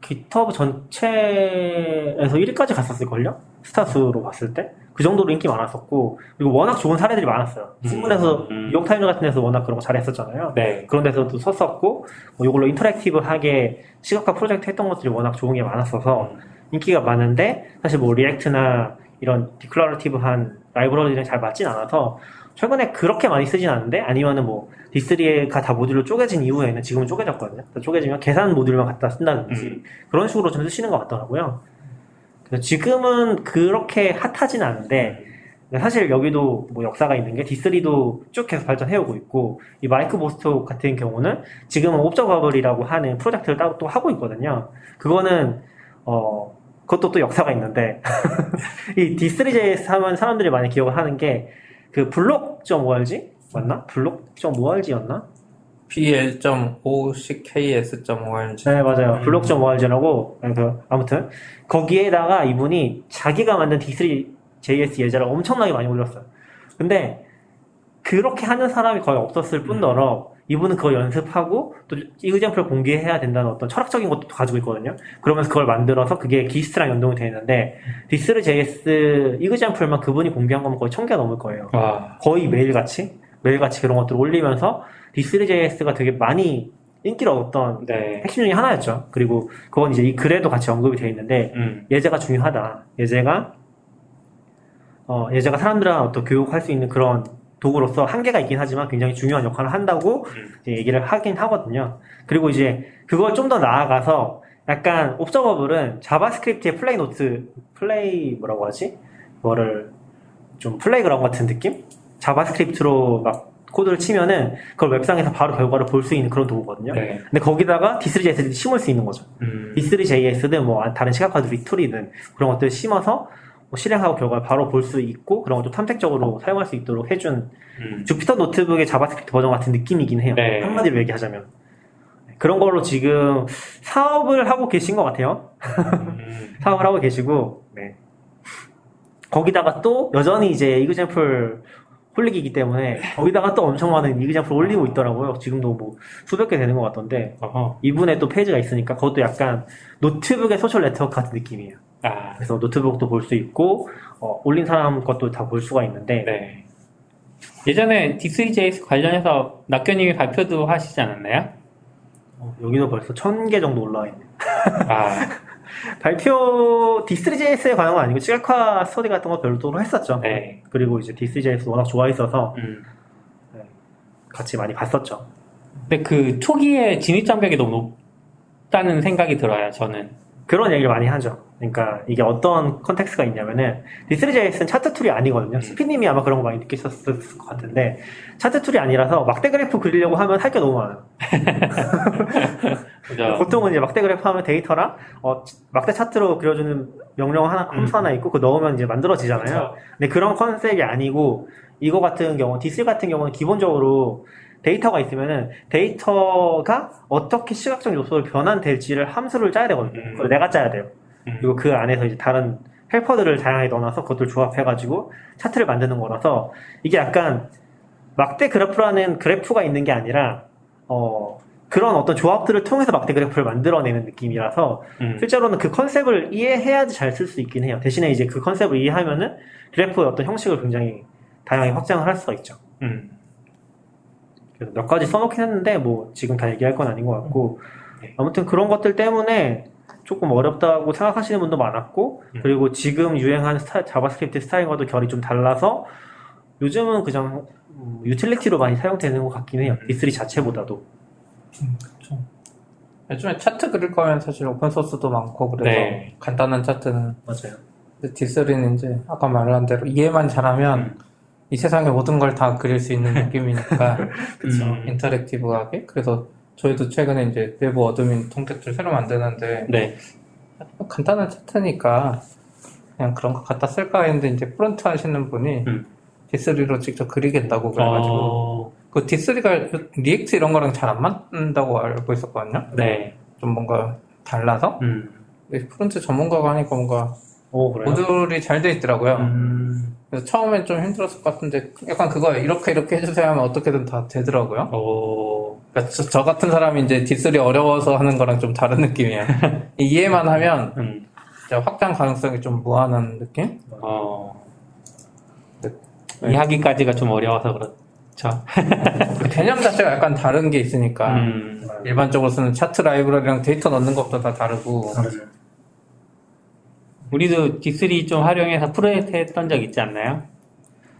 깃허브 전체에서 1위까지 갔었을걸요? 스타수로 봤을 때? 그 정도로 인기 많았었고, 그리고 워낙 좋은 사례들이 많았어요. 음, 신문에서, 음. 뉴욕타임즈 같은 데서 워낙 그런 거 잘했었잖아요. 네. 그런 데서도 썼었고, 뭐 이걸로 interactive하게 시각화 프로젝트 했던 것들이 워낙 좋은 게 많았어서 인기가 많은데, 사실 뭐 리액트나 이런 declarative한 library랑 잘 맞진 않아서, 최근에 그렇게 많이 쓰진 않는데, 아니면은 뭐, D3가 다 모듈로 쪼개진 이후에는 지금은 쪼개졌거든요. 쪼개지면 계산 모듈만 갖다 쓴다든지, 음. 그런 식으로 좀 쓰시는 것 같더라고요. 그래서 지금은 그렇게 핫하진 않은데, 사실 여기도 뭐 역사가 있는 게 D3도 쭉 계속 발전해오고 있고, 이 마이크 보스톡 같은 경우는 지금은 옵저버블이라고 하는 프로젝트를 따로 또 하고 있거든요. 그거는, 어, 그것도 또 역사가 있는데, 이 D3JS 하면 사람들이 많이 기억을 하는 게, 그 블록.org? 맞나? 블록.org였나? PL.5CKS.org. 네, 맞아요. 블록.org라고, 그, 아무튼, 거기에다가 이분이 자기가 만든 D3JS 예제를 엄청나게 많이 올렸어요. 근데, 그렇게 하는 사람이 거의 없었을 뿐더러, 이분은 그걸 연습하고, 또 이그젠플을 공개해야 된다는 어떤 철학적인 것도 가지고 있거든요. 그러면서 그걸 만들어서 그게 기스트랑 연동이 되는데, D3JS 이그젠플만 그분이 공개한 거면 거의 1000개 넘을 거예요. 와. 거의 매일같이, 매일같이 그런 것들을 올리면서, D3JS가 되게 많이 인기를 얻었던 네. 핵심 중에 하나였죠. 그리고 그건 이제 이 글에도 같이 언급이 되어 있는데 음. 예제가 중요하다. 예제가 어, 예제가 사람들랑 어떤 교육할 수 있는 그런 도구로서 한계가 있긴 하지만 굉장히 중요한 역할을 한다고 음. 얘기를 하긴 하거든요. 그리고 이제 그걸 좀 더 나아가서 약간 옵저버블은 자바스크립트의 play note play 뭐라고 하지? 그거를 좀 playground 같은 느낌? JavaScript로 막 코드를 치면은 그걸 웹상에서 바로 결과를 볼 수 있는 그런 도구거든요. 네. 근데 거기다가 D3JS를 심을 수 있는 거죠. 음. D3JS든 뭐 다른 시각화도 리툴이든 그런 것들을 심어서 뭐 실행하고 결과를 바로 볼 수 있고 그런 것도 탐색적으로 사용할 수 있도록 해준 음. Jupyter Notebook의 JavaScript 버전 같은 느낌이긴 해요. 네. 한마디로 얘기하자면. 그런 걸로 지금 사업을 하고 계신 것 같아요. 음. 사업을 하고 계시고, 네. 거기다가 또 여전히 이제 이그젠플 홀릭이기 때문에 거기다가 또 엄청 많은 example 올리고 있더라고요. 지금도 뭐 수백 개 되는 것 같던데 어허. 이분의 또 페이지가 있으니까 그것도 약간 노트북의 social network 같은 느낌이에요. 아, 그래서 노트북도 볼 수 있고 어, 올린 사람 것도 다 볼 수가 있는데 네. 예전에 D3JS 관련해서 낙교님이 발표도 하시지 않았나요? 어, 여기도 벌써 천 개 정도 올라와 있네요. 아, 발표 D3JS에 관한 건 아니고 시각화 스터디 같은 거 별도로 했었죠. 네. 그리고 이제 D3JS 워낙 좋아했어서 음. 같이 많이 봤었죠. 근데 그 초기에 진입 장벽이 너무 높다는 생각이 들어요, 저는. 그런 얘기를 많이 하죠. 그러니까 이게 어떤 context가 있냐면은 D3JS는 차트 tool이 아니거든요. 음. 스피님이 아마 그런 거 많이 느끼셨을 것 같은데 차트 tool이 아니라서 막대 그래프 그리려고 하면 할 게 너무 많아요. 보통은 이제 막대 그래프 하면 데이터랑 어, 막대 차트로 그려주는 명령 하나 함수 음. 하나 있고 그거 넣으면 이제 만들어지잖아요. 그쵸. 근데 그런 컨셉이 아니고 이거 같은 경우 D3 같은 경우는 기본적으로 데이터가 있으면은 데이터가 어떻게 시각적 요소를 변환될지를 함수를 짜야 되거든요. 음. 그걸 내가 짜야 돼요. 음. 그리고 그 안에서 이제 다른 helper들을 다양하게 넣어놔서 그것들 조합해가지고 차트를 만드는 거라서 이게 약간 막대 그래프라는 그래프가 있는 게 아니라 어 그런 어떤 조합들을 통해서 막대 그래프를 만들어내는 느낌이라서 음. 실제로는 그 컨셉을 이해해야지 잘 쓸 수 있긴 해요. 대신에 이제 그 컨셉을 이해하면은 그래프의 어떤 형식을 굉장히 다양하게 확장을 할 수가 있죠. 음. 그래서 몇 가지 써놓긴 했는데 뭐 지금 다 얘기할 건 아닌 것 같고 네. 아무튼 그런 것들 때문에 조금 어렵다고 생각하시는 분도 많았고 음. 그리고 지금 유행하는 스타, JavaScript 스타일과도 결이 좀 달라서 요즘은 그냥 음, 유틸리티로 많이 사용되는 것 같긴 해요. 음. D3 자체보다도. 그렇죠. 요즘에 차트 그릴 거면 사실 open source도 많고 그래서 네. 간단한 차트는 맞아요. 근데 D3는 이제 아까 말한 대로 이해만 잘하면 이 세상의 모든 걸 다 그릴 수 있는 느낌이니까 그쵸. 음, interactive하게 그래서 저희도 최근에 이제 외부 admin 통계들 새로 만드는데 네. 간단한 차트니까 그냥 그런 거 갖다 쓸까 했는데 이제 front 하시는 분이 음. D3로 직접 그리겠다고 그래가지고 어, 그 D3가 React 이런 거랑 잘 안 맞는다고 알고 있었거든요. 네. 좀 뭔가 달라서 음. front 전문가가 하니까 뭔가 오 그래요. 모듈이 잘 돼 있더라고요. 음. 그래서 처음엔 좀 힘들었을 것 같은데 약간 그거 이렇게 이렇게 해주세요 하면 어떻게든 다 되더라고요. 오. 그러니까 저, 저 같은 사람이 이제 D3 어려워서 하는 거랑 좀 다른 느낌이에요. 이해만 하면 음. 확장 가능성이 좀 무한한 느낌? 어. 네. 이해하기까지가 좀 어려워서 그렇죠. 그 개념 자체가 약간 다른 게 있으니까 음. 일반적으로 쓰는 차트 라이브러리랑 데이터 넣는 것도 다 다르고 다르죠. 우리도 D3 좀 활용해서 프로젝트 했던 적 있지 않나요?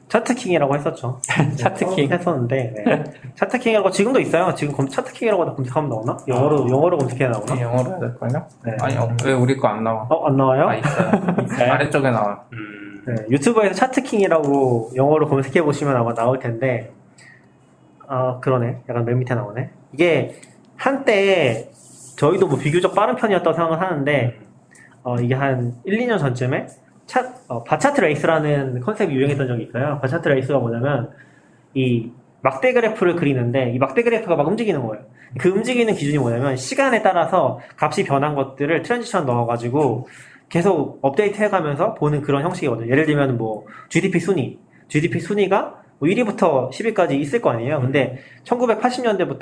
차트킹이라고 했었죠. 차트킹. 했었는데 네. 차트킹이라고 지금도 있어요. 지금 검, 차트킹이라고 검색하면 나오나? 영어로 영어로 검색해 나오나? 네, 영어로 해야 될걸요? 네. 아니 어, 왜 우리 거 안 나와? 어, 안 나와요? 아 있어요. 아래쪽에 나와요. 음. 네, 유튜브에서 차트킹이라고 영어로 검색해 보시면 아마 나올 텐데, 아, 그러네. 약간 맨 밑에 나오네. 이게 한때 저희도 뭐 비교적 빠른 편이었다고 생각을 하는데, 어, 이게 한 1, 2년 전쯤에 차, 어, bar chart race라는 컨셉이 유행했던 적이 있어요. bar chart race가 뭐냐면, 이 막대 그래프를 그리는데, 이 막대 그래프가 막 움직이는 거예요. 그 움직이는 기준이 뭐냐면, 시간에 따라서 값이 변한 것들을 transition 넣어가지고, 계속 업데이트 해가면서 보는 그런 형식이거든요. 예를 들면 뭐 GDP 순위, GDP 순위가 뭐 1위부터 10위까지 있을 거 아니에요. 근데 1980년대부터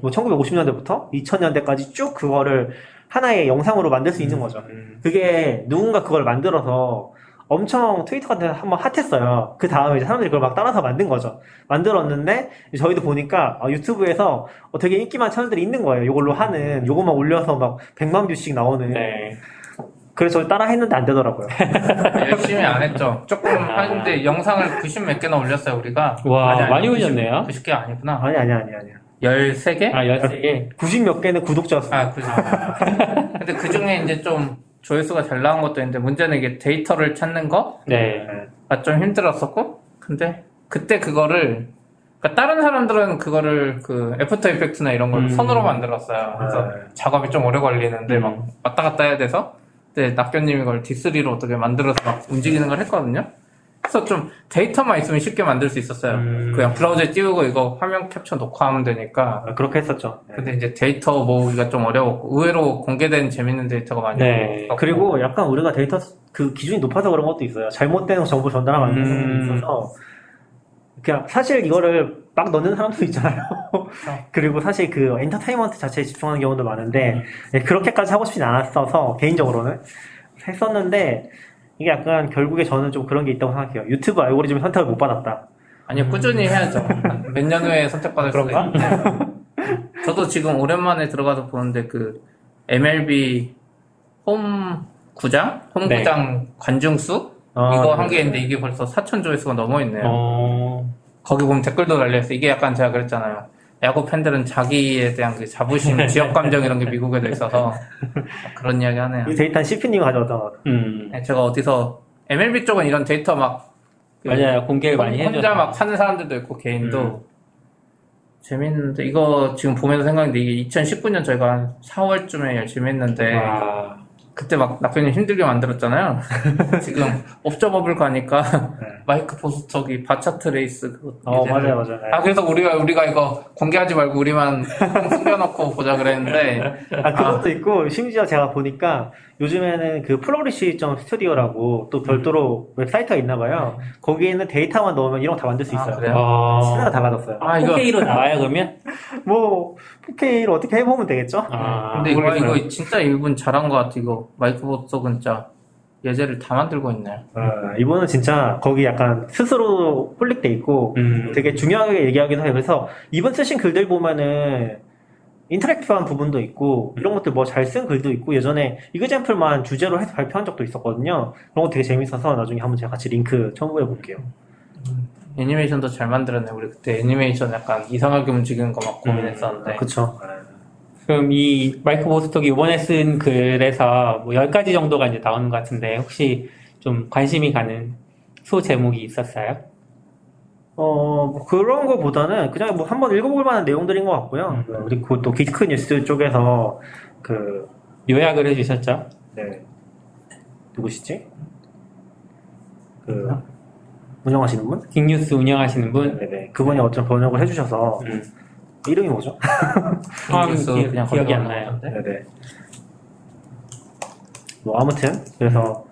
뭐 1950년대부터 2000년대까지 쭉 그거를 하나의 영상으로 만들 수 있는 거죠. 음. 그게 누군가 그걸 만들어서 엄청 트위터 같은 데 한번 핫했어요. 그 다음에 이제 사람들이 그걸 막 따라서 만든 거죠. 만들었는데 저희도 보니까 아, 유튜브에서 어, 되게 인기 많은 채널들이 있는 거예요. 이걸로 하는 요것만 올려서 막 100만 뷰씩 나오는. 네. 그래서 저희 따라 했는데 안 되더라고요. 열심히 안 했죠. 조금 아. 하는데 영상을 90 몇 개나 올렸어요 우리가. 와, 아니, 아니, 많이 90 올렸네요. 90개 아니구나. 아니 아니 아니 아니. 13개? 아, 13개. 90 몇 개는 구독자였어요. 아, 그죠. 근데 그 중에 이제 좀 조회수가 잘 나온 것도 있는데 문제는 이게 데이터를 찾는 거? 네. 좀 힘들었었고 근데 그때 그거를 그러니까 다른 사람들은 그거를 그 After Effects나 이런 걸 음. 손으로 만들었어요. 그래서 네. 작업이 좀 오래 걸리는데 막 음. 왔다 갔다 해야 돼서 근데 낙견님이 이걸 D3로 어떻게 만들어서 막 움직이는 걸 했거든요. 그래서 좀 데이터만 있으면 쉽게 만들 수 있었어요. 음. 그냥 브라우저에 띄우고 이거 화면 캡처 녹화하면 되니까. 아, 그렇게 했었죠. 네. 근데 이제 데이터 모으기가 좀 어려웠고 의외로 공개된 재밌는 데이터가 많이 네. 없었고. 그리고 약간 우리가 데이터 그 기준이 높아서 그런 것도 있어요. 잘못된 정보 전달하면 안 되는 음. 게 있어서 그냥 사실 이거를 막 넣는 사람도 있잖아요. 그리고 사실 그 엔터테인먼트 자체에 집중하는 경우도 많은데 네, 그렇게까지 하고 싶진 않았어서 개인적으로는 했었는데 이게 약간 결국에 저는 좀 그런 게 있다고 생각해요. 유튜브 알고리즘 선택을 못 받았다. 아니요, 꾸준히 해야죠. 몇 년 후에 선택받을 그런가? 있는데. 저도 지금 오랜만에 들어가서 보는데 그 MLB 홈 구장? 홈 네. 구장 관중수? 아, 이거 네. 한개 있는데 이게 벌써 4천 조회수가 넘어 있네요. 어, 거기 보면 댓글도 달려있어. 이게 약간 제가 그랬잖아요. 야구 팬들은 자기에 대한 그 자부심, 지역 감정 이런 게 미국에도 있어서 그런 이야기 하네요. 이 데이터는 CP님이 가져왔던 것 같아요. 음. 네, 제가 어디서 MLB 쪽은 이런 데이터 막 맞아요. 공개를 많이 해줘. 혼자 막 사는 사람들도 있고 개인도 음. 재밌는데 이거 지금 보면서 생각했는데 이게 2019년 저희가 한 4월쯤에 열심히 했는데 와. 그때 막 낙변님 힘들게 만들었잖아요. 지금 Observable 가니까 네. 마이크 보스톡이 bar chart race 그거 어, 맞아요, 맞아요. 네. 아 그래서 우리가 우리가 이거 공개하지 말고 우리만 숨겨놓고 보자 그랬는데 아, 그것도 있고, 심지어 제가 보니까 요즘에는 그 Flourish.studio라고 studio라고 또 별도로 웹사이트가 있나 봐요. 거기에 있는 데이터만 넣으면 이런 거 다 만들 수 아, 있어요. 그래요? 시대가 어. 달라졌어요. 아 이거 4K로 나와요, 그러면? 뭐, 4K를 어떻게 해보면 되겠죠? 아. 근데 이거. 이거 진짜 일본 잘한 것 같아 이거 마이크 보스톡은 진짜 예제를 다 만들고 있네요. 어, 이 분은 진짜 거기 약간 스스로 holic돼 있고 음. 되게 중요하게 얘기하기도 해요. 그래서 이 분 쓰신 글들 보면은 인터랙티브한 부분도 있고 이런 것들 뭐 잘 쓴 글도 있고 예전에 이그젠플만 주제로 해서 발표한 적도 있었거든요. 그런 거 되게 재밌어서 나중에 한번 제가 같이 링크 첨부해 볼게요. 애니메이션도 잘 만들었네. 우리 그때 애니메이션 약간 이상하게 움직이는 거 막 고민했었는데. 그쵸. 그럼 이 마이크 보스톡이 이번에 쓴 글에서 뭐 10가지 정도가 이제 나오는 것 같은데 혹시 좀 관심이 가는 소 제목이 있었어요? 어, 뭐 그런 거보다는 그냥 뭐 한번 읽어볼 만한 내용들인 것 같고요. 음. 그리고 또 기크 뉴스 쪽에서 그, 요약을 해주셨죠? 네. 누구시지? 그, 운영하시는 분? 빅뉴스 운영하시는 분? 네네. 그분이 어떤 번역을 해주셔서, 음. 이름이 뭐죠? 빅뉴스 기, 그냥 기억이 안 나요. 네네. 뭐, 아무튼, 그래서,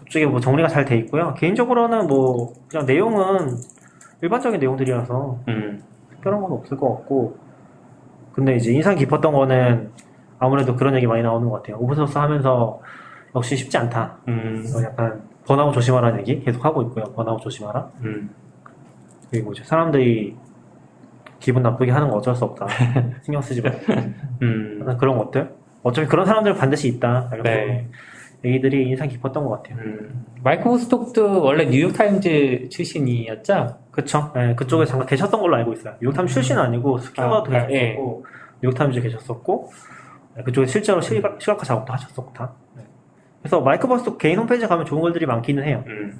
그쪽에 뭐 정리가 잘 돼 있고요. 개인적으로는 뭐, 그냥 내용은 일반적인 내용들이라서 음. 특별한 건 없을 것 같고, 근데 이제 인상 깊었던 거는 아무래도 그런 얘기 많이 나오는 것 같아요. 오픈소스 하면서 역시 쉽지 않다. 음. 약간 번아웃 조심하라는 얘기 계속 하고 있고요. 번아웃 조심하라. 음. 그리고 이제 사람들이 기분 나쁘게 하는 거 어쩔 수 없다. 신경 쓰지 말고. 음. 약간 그런 것들. 어차피 그런 사람들은 반드시 있다. 네. 얘기들이 인상 깊었던 것 같아요. 음. 마이크 보스톡도 원래 뉴욕타임즈 출신이었죠? 그쵸? 네, 그쪽에 잠깐 계셨던 걸로 알고 있어요. 뉴욕타임즈 출신은 아니고 스퀘어도 아, 아, 계셨었고 뉴욕타임즈 계셨었고 네, 그쪽에 실제로 시각, 시각화 작업도 하셨었고 다. 네. 그래서 마이크 보스톡 개인 홈페이지에 가면 좋은 글들이 많기는 해요. 음.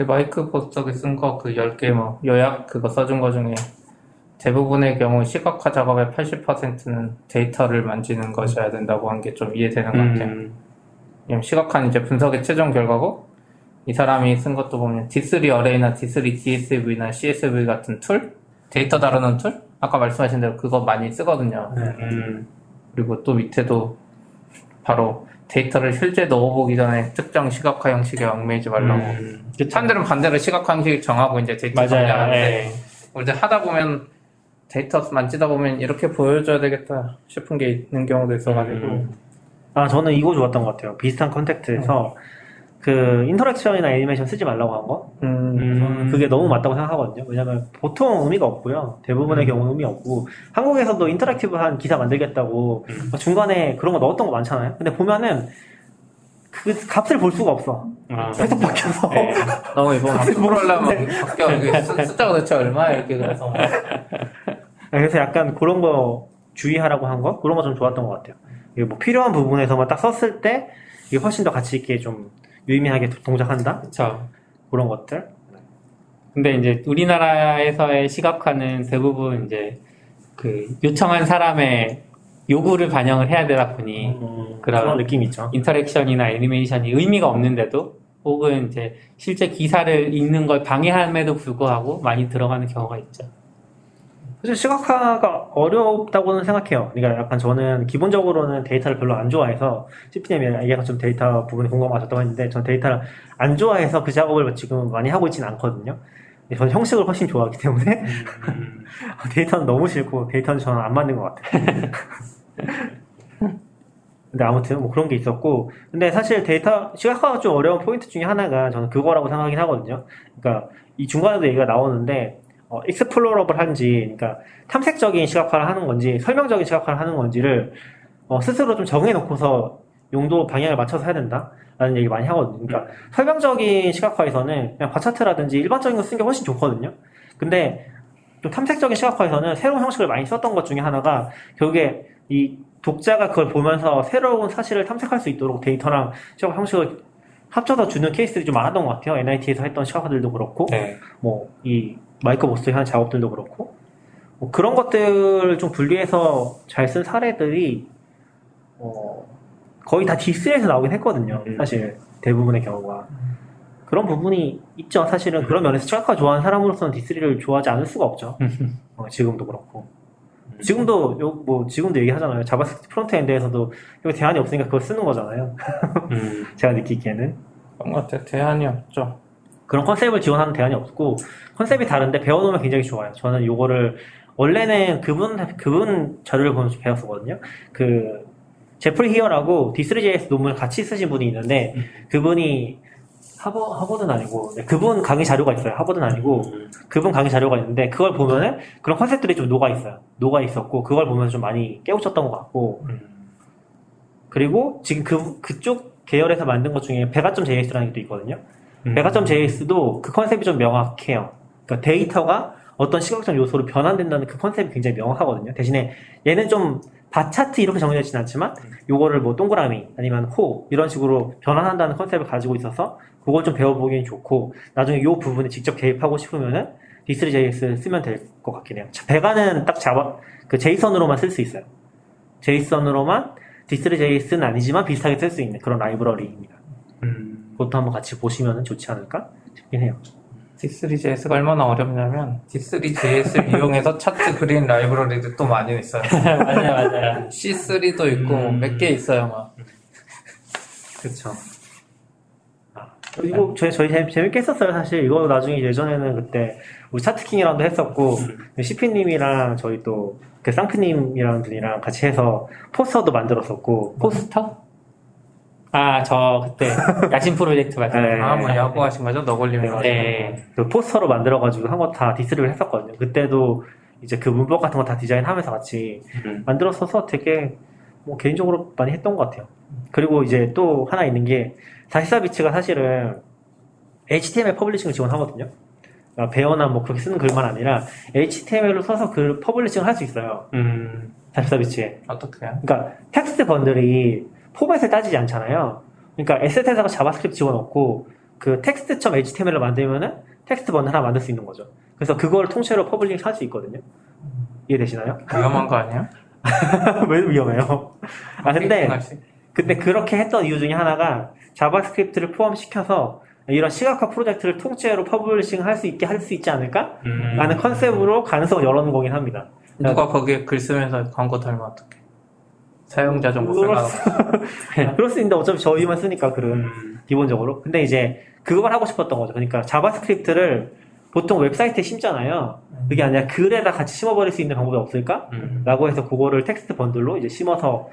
근데 마이크 보스톡이 쓴거 그 10개 뭐 요약 그거 써준 거 중에 대부분의 경우 시각화 작업의 80%는 데이터를 만지는 것이어야 된다고 한 게 좀 이해되는 것 같아요. 음. 왜냐면 시각화는 이제 분석의 최종 결과고 이 사람이 쓴 것도 보면 D3 array나 D3 DSV나 CSV 같은 툴 데이터 다루는 툴 아까 말씀하신 대로 그거 많이 쓰거든요. 네. 음. 그리고 또 밑에도 바로 데이터를 실제 넣어보기 전에 특정 시각화 형식에 얽매이지 말라고. 음. 사람들은 반대로 시각화 형식 정하고 이제 데이터. 정리하는데 예. 이제 하다 보면 데이터 만지다 보면 이렇게 보여줘야 되겠다 싶은 게 있는 경우도 있어가지고 음. 아, 저는 이거 좋았던 것 같아요. 비슷한 context에서 그 interaction이나 애니메이션 쓰지 말라고 한 거. 음, 음. 그게 너무 맞다고 생각하거든요. 왜냐면 보통 의미가 없고요. 대부분의 음. 경우는 의미 없고 한국에서도 interactive한 기사 만들겠다고 음. 막 중간에 그런 거 넣었던 거 많잖아요. 근데 보면은 그 값을 볼 수가 없어. 아. 계속 바뀌어서. 네. 너무 막 스크롤하면 바뀌어 숫- 숫자가 도대체 얼마야 이렇게 그래서 그래서 약간 그런 거 주의하라고 한 거? 그런 거 좀 좋았던 것 같아요. 이게 뭐 필요한 부분에서만 딱 썼을 때 이게 훨씬 더 가치 있게 좀 유의미하게 동작한다 그렇죠. 그런 것들. 근데 이제 우리나라에서의 시각화는 대부분 이제 그 요청한 사람의 요구를 반영을 해야 되다 보니 음, 그런 그런 느낌이 있죠. 인터랙션이나 애니메이션이 의미가 없는데도 혹은 이제 실제 기사를 읽는 걸 방해함에도 불구하고 많이 들어가는 경우가 있죠. 사실 시각화가 어렵다고는 생각해요. 그러니까 약간 저는 기본적으로는 데이터를 별로 안 좋아해서 CP님이 얘기가 좀 데이터 부분에 공감하셨다고 했는데 전 데이터를 안 좋아해서 그 작업을 지금 많이 하고 있지는 않거든요. 저는 형식을 훨씬 좋아하기 때문에 데이터는 너무 싫고 데이터는 저는 안 맞는 것 같아요. 근데 아무튼 뭐 그런 게 있었고 근데 사실 데이터 시각화가 좀 어려운 포인트 중에 하나가 저는 그거라고 생각하긴 하거든요. 그러니까 이 중간에도 얘기가 나오는데 어, explorable 한지 그러니까 탐색적인 시각화를 하는 건지 설명적인 시각화를 하는 건지를 어, 스스로 좀 정해 놓고서 용도 방향을 맞춰서 해야 된다 라는 얘기 많이 하거든요. 그러니까 설명적인 시각화에서는 그냥 bar chart라든지 일반적인 거 쓰는 게 훨씬 좋거든요. 근데 좀 탐색적인 시각화에서는 새로운 형식을 많이 썼던 것 중에 하나가 결국에 이 독자가 그걸 보면서 새로운 사실을 탐색할 수 있도록 데이터랑 시각 형식을 합쳐서 주는 케이스들이 좀 많았던 것 같아요. NYT에서 했던 시각화들도 그렇고, 네. 뭐, 이 마이크 보스톡이 하는 작업들도 그렇고, 뭐 그런 것들을 좀 분리해서 잘 쓴 사례들이, 어, 거의 다 D3에서 나오긴 했거든요. 음. 사실, 대부분의 경우가. 그런 부분이 있죠. 사실은 그런 면에서 시각화 좋아하는 사람으로서는 D3를 좋아하지 않을 수가 없죠. 어, 지금도 그렇고. 지금도, 요, 뭐, 지금도 얘기하잖아요. JavaScript frontend에서도 여기 대안이 없으니까 그걸 쓰는 거잖아요. 음. 제가 느끼기에는. 그런 것 같아요. 대안이 없죠. 그런 컨셉을 지원하는 대안이 없고, 컨셉이 다른데 배워놓으면 굉장히 좋아요. 저는 요거를, 원래는 그분, 그분 자료를 보면서 배웠었거든요. 그, 제프리 히어라고 디스리.js 논문을 같이 쓰신 분이 있는데, 그분이 하버, 하버드는 아니고, 네, 그분 강의 자료가 있어요. 하버드는 아니고, 그분 강의 자료가 있는데, 그걸 보면은 그런 컨셉들이 좀 녹아 있어요. 녹아 있었고, 그걸 보면서 좀 많이 깨우쳤던 것 같고, 그리고 지금 그, 그쪽 계열에서 만든 것 중에 Vega점 JS라는 게 또 있거든요. 음. Vega점 JS도 그 컨셉이 좀 명확해요. 그러니까 데이터가 어떤 시각적 요소로 변환된다는 그 컨셉이 굉장히 명확하거든요. 대신에 얘는 좀 bar chart 이렇게 정리되진 않지만 요거를 뭐 동그라미 아니면 호 이런 식으로 변환한다는 컨셉을 가지고 있어서 그걸 좀 배워보기엔 좋고 나중에 요 부분에 직접 개입하고 싶으면은 D3 JS 쓰면 될 것 같긴 해요. 자, Vega는 딱 잡아 그 제이선으로만 쓸 수 있어요. 제이선으로만 디스리 JS는 아니지만 비슷하게 쓸 수 있는 그런 라이브러리입니다. 음. 그것도 한번 같이 보시면 좋지 않을까 싶긴 해요. D3JS가 얼마나 어렵냐면 D3JS를 이용해서 차트 그린 라이브러리도 또 많이 있어요. 맞아요, 맞아요. C3도 있고 음. 몇개 있어요, 막. 그렇죠. 이거 저희 저희 재밌, 재밌게 했었어요 사실 이거 나중에 예전에는 그때 우리 차트킹이랑도 했었고 시피님이랑 저희 또 그 쌍크님이라는 분이랑 같이 해서 포스터도 만들었었고 포스터? 아, 저 그때 야심 프로젝트 말씀. 네. 아, 뭐 야구 하신 거죠? 너걸리면. 네. 그 포스터로 만들어가지고 한 거 다 디스를 했었거든요. 그때도 이제 그 문법 같은 거 다 디자인하면서 같이 음. 만들었어서 되게 뭐 개인적으로 많이 했던 것 같아요. 그리고 이제 또 하나 있는 게 44비츠가 사실은 HTML publishing을 지원하거든요. 그러니까 베어나 뭐 그렇게 쓰는 글만 아니라 HTML로 써서 글 publishing을 할 수 있어요. 음. 44비츠에. 어떻게 해요? 그러니까 text bundle이 포맷을 따지지 않잖아요. 그러니까 CSS에다가 JavaScript 집어넣고 그 text.html을 만들면은 text bundle 하나 만들 수 있는 거죠. 그래서 그걸 통째로 publishing 할수 있거든요. 이해되시나요? 위험한 거 아니에요? 왜 위험해요? 아 근데. 근데 그렇게 했던 이유 중에 하나가 JavaScript를 포함시켜서 이런 시각화 프로젝트를 통째로 publishing 할 수 있게 할 수 있지 않을까? 음. 라는 컨셉으로 가능성을 열어놓은 거긴 합니다. 누가 거기에 글 쓰면서 광고 달면 어떡해. 사용자 정보 그럴 쓸까 아, 그럴 수 있는데 어차피 저희만 쓰니까 글은 음. 기본적으로. 근데 이제 그걸 하고 싶었던 거죠. 그러니까 JavaScript를 보통 웹사이트에 심잖아요. 그게 아니라 글에다 같이 심어버릴 수 있는 방법이 없을까? 음. 라고 해서 그거를 text bundle로 이제 심어서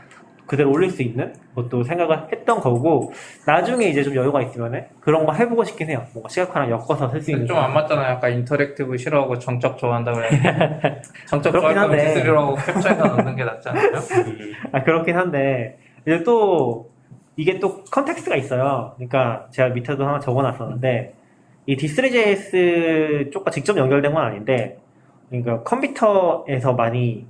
그대로 올릴 수 있는 것도 생각을 했던 거고 나중에 이제 좀 여유가 있으면 그런 거 해보고 싶긴 해요. 뭔가 시각화랑 엮어서 쓸 수 있는 좀 안 맞잖아요. 약간 interactive 싫어하고 정적 좋아한다 그래. 정적 한데. D3라고 캡처해서 넣는 게 낫지 않아요? 음. 아, 그렇긴 한데, 이제 또, 이게 또 context가 있어요. 그러니까 제가 밑에도 하나 적어놨었는데, 이 D3 JS 쪽과 직접 연결된 건 아닌데, 그러니까 컴퓨터에서 많이,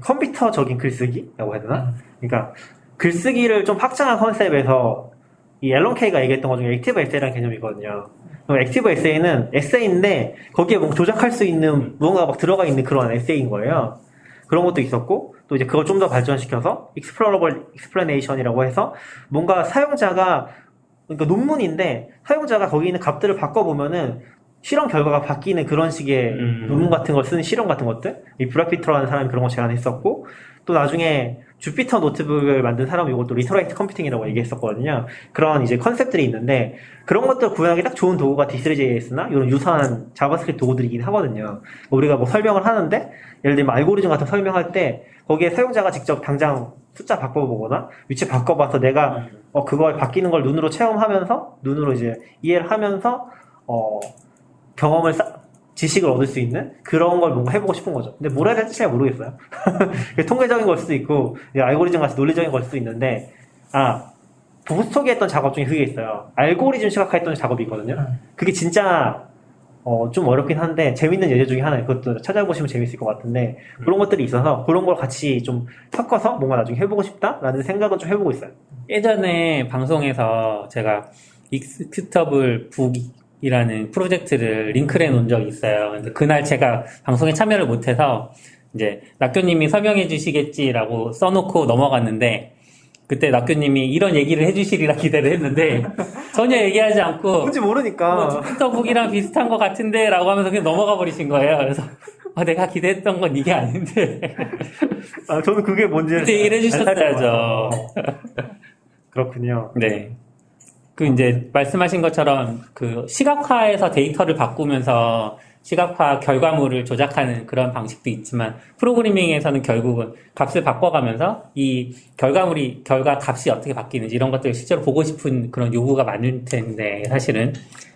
컴퓨터적인 글쓰기라고 해야 되나? 그러니까 글쓰기를 좀 확장한 컨셉에서 이 Alan Kay가 얘기했던 것 중에 active essay라는 개념이 있거든요. 그럼 active essay는 에세이인데 거기에 뭔가 조작할 수 있는 무언가가 막 들어가 있는 그런 에세이인 거예요. 그런 것도 있었고 또 이제 그걸 좀 더 발전시켜서 explorable explanation이라고 해서 뭔가 사용자가 그러니까 논문인데 사용자가 거기 있는 값들을 바꿔보면은 실험 결과가 바뀌는 그런 식의 음. 논문 같은 걸 쓰는 실험 같은 것들 이 Bret Victor라는 사람이 그런 거 제안했었고 또 나중에 Jupyter Notebook을 만든 사람이 이것도 literate computing이라고 얘기했었거든요. 그런 이제 컨셉들이 있는데 그런 것들 구현하기 딱 좋은 도구가 D3.js나 이런 유사한 JavaScript 도구들이긴 하거든요. 우리가 뭐 설명을 하는데 예를 들면 알고리즘 같은 거 설명할 때 거기에 사용자가 직접 당장 숫자 바꿔보거나 위치 바꿔봐서 내가 어 그거 바뀌는 걸 눈으로 체험하면서 눈으로 이제 이해를 하면서 어 경험을 쌓- 지식을 얻을 수 있는 그런 걸 뭔가 해보고 싶은 거죠. 근데 뭘 해야 될지 잘 모르겠어요. 통계적인 걸 수도 있고 알고리즘 같이 논리적인 걸 수도 있는데 아 보스톡에 했던 작업 중에 그게 있어요. 알고리즘 시각화했던 작업이 있거든요. 그게 진짜 어, 좀 어렵긴 한데 재밌는 예제 중에 하나예요. 그것도 찾아보시면 재밌을 것 같은데 그런 것들이 있어서 그런 걸 같이 좀 섞어서 뭔가 나중에 해보고 싶다라는 생각은 좀 해보고 있어요. 예전에 방송에서 제가 익스큐터블 북 이라는 프로젝트를 링크를 해놓은 적이 있어요. 근데 그날 제가 방송에 참여를 못해서 이제 낙교님이 설명해 주시겠지라고 써놓고 넘어갔는데 그때 낙교님이 이런 얘기를 해주시리라 기대를 했는데 전혀 얘기하지 않고 뭔지 뭐 모르니까 주피터북이랑 비슷한 것 같은데 라고 하면서 그냥 넘어가 버리신 거예요. 그래서 아, 내가 기대했던 건 이게 아닌데 아, 저는 그게 뭔지 그때 얘기를 해주셨어야죠. 그렇군요. 네. 그 이제 말씀하신 것처럼 그 시각화에서 데이터를 바꾸면서 시각화 결과물을 조작하는 그런 방식도 있지만 프로그래밍에서는 결국은 값을 바꿔가면서 이 결과물이 결과 값이 어떻게 바뀌는지 이런 것들을 실제로 보고 싶은 그런 요구가 많을 텐데 사실은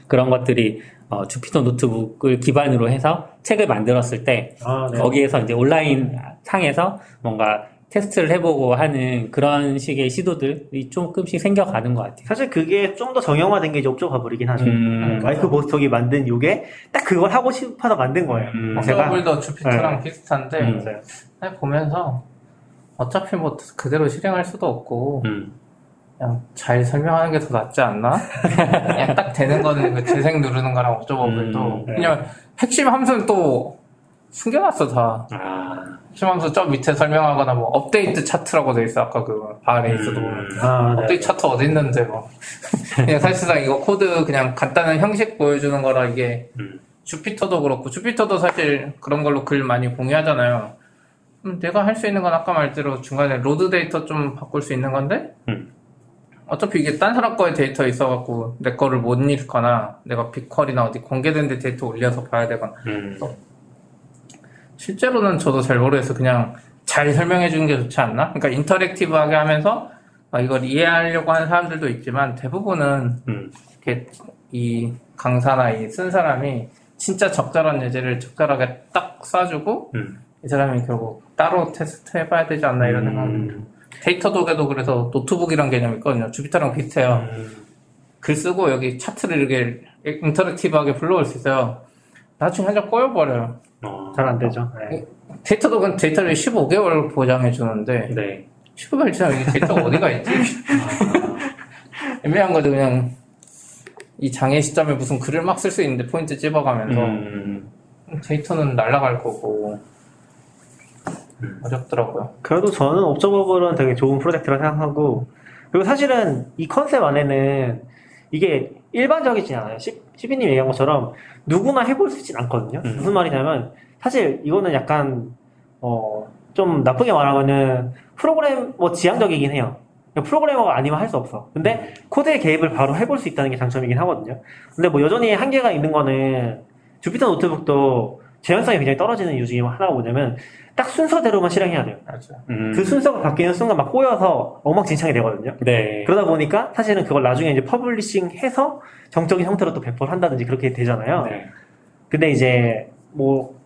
그런 것들이 어, Jupyter Notebook을 기반으로 해서 책을 만들었을 때 아, 네. 거기에서 이제 온라인 상에서 뭔가 테스트를 해보고 하는 그런 식의 시도들이 조금씩 생겨가는 것 같아요. 사실 그게 좀 더 정형화된 게 이제 옵저버 버리긴 하죠. 음. 마이크 보스톡이 만든 요게 딱 그걸 하고 싶어서 만든 거예요. 음. 제가 서블도 주피터랑 네. 비슷한데 음. 그냥 보면서 어차피 뭐 그대로 실행할 수도 없고 음. 그냥 잘 설명하는 게 더 낫지 않나? 그냥 딱 되는 거는 그 재생 누르는 거랑 옵저 버블도 음, 네. 그냥 핵심 함수는 또 숨겨놨어 다 아, 함수 저 밑에 설명하거나 뭐 update chart라고 돼 있어 아까 그 bar race도 음. 아, 네. update chart 어디 있는데 뭐 그냥 사실상 이거 코드 그냥 간단한 형식 보여주는 거라 이게 음. Jupyter도 그렇고 Jupyter도 사실 그런 걸로 글 많이 공유하잖아요 음, 내가 할 수 있는 건 아까 말대로 중간에 load data 좀 바꿀 수 있는 건데 음. 어차피 이게 딴 사람 거에 데이터 있어갖고 내 거를 못 읽거나 내가 BigQuery나 어디 공개된 데 데이터 올려서 봐야 되거나 음. 실제로는 저도 잘 모르겠어 그냥 잘 설명해 주는 게 좋지 않나? 그러니까 interactive하게 하면서 아, 이걸 이해하려고 하는 사람들도 있지만 대부분은 음. 이렇게 이 강사나 이 쓴 사람이 진짜 적절한 예제를 적절하게 딱 쏴주고 음. 이 사람이 결국 따로 테스트 해봐야 되지 않나 이런. 음. Datadog에도 그래서 노트북이란 개념이 있거든요. Jupyter랑 비슷해요. 음. 글 쓰고 여기 차트를 이렇게 interactive하게 불러올 수 있어요. 나중에 한장 꼬여버려요. 어. 잘 안 되죠. 네. Datadog은 데이터를 15개월 보장해 주는데 네. 15개월 지나면 이게 데이터가 어디가 있지? 애매한 거죠. 그냥 이 장애 시점에 무슨 글을 막 쓸 수 있는데 포인트 찝어가면서 음. 데이터는 날아갈 거고 어렵더라고요. 그래도 저는 Observable은 되게 좋은 프로젝트라 생각하고 그리고 사실은 이 컨셉 안에는 이게 일반적이지 않아요. 시, 시비님 얘기한 것처럼 누구나 해볼 수 있진 않거든요. 음. 무슨 말이냐면 사실 이거는 약간 어, 좀 나쁘게 말하면은 프로그램 뭐 지향적이긴 해요. 프로그래머가 아니면 할 수 없어. 근데 코드의 개입을 바로 해볼 수 있다는 게 장점이긴 하거든요. 근데 뭐 여전히 한계가 있는 거는 Jupyter Notebook도 재현성이 굉장히 떨어지는 이유 중에 하나가 뭐냐면 딱 순서대로만 실행해야 돼요. 맞아. 음. 그 순서가 바뀌는 순간 막 꼬여서 엉망진창이 되거든요. 네. 그러다 보니까 사실은 그걸 나중에 이제 publishing 해서 정적인 형태로 또 배포를 한다든지 그렇게 되잖아요. 네. 근데 이제 뭐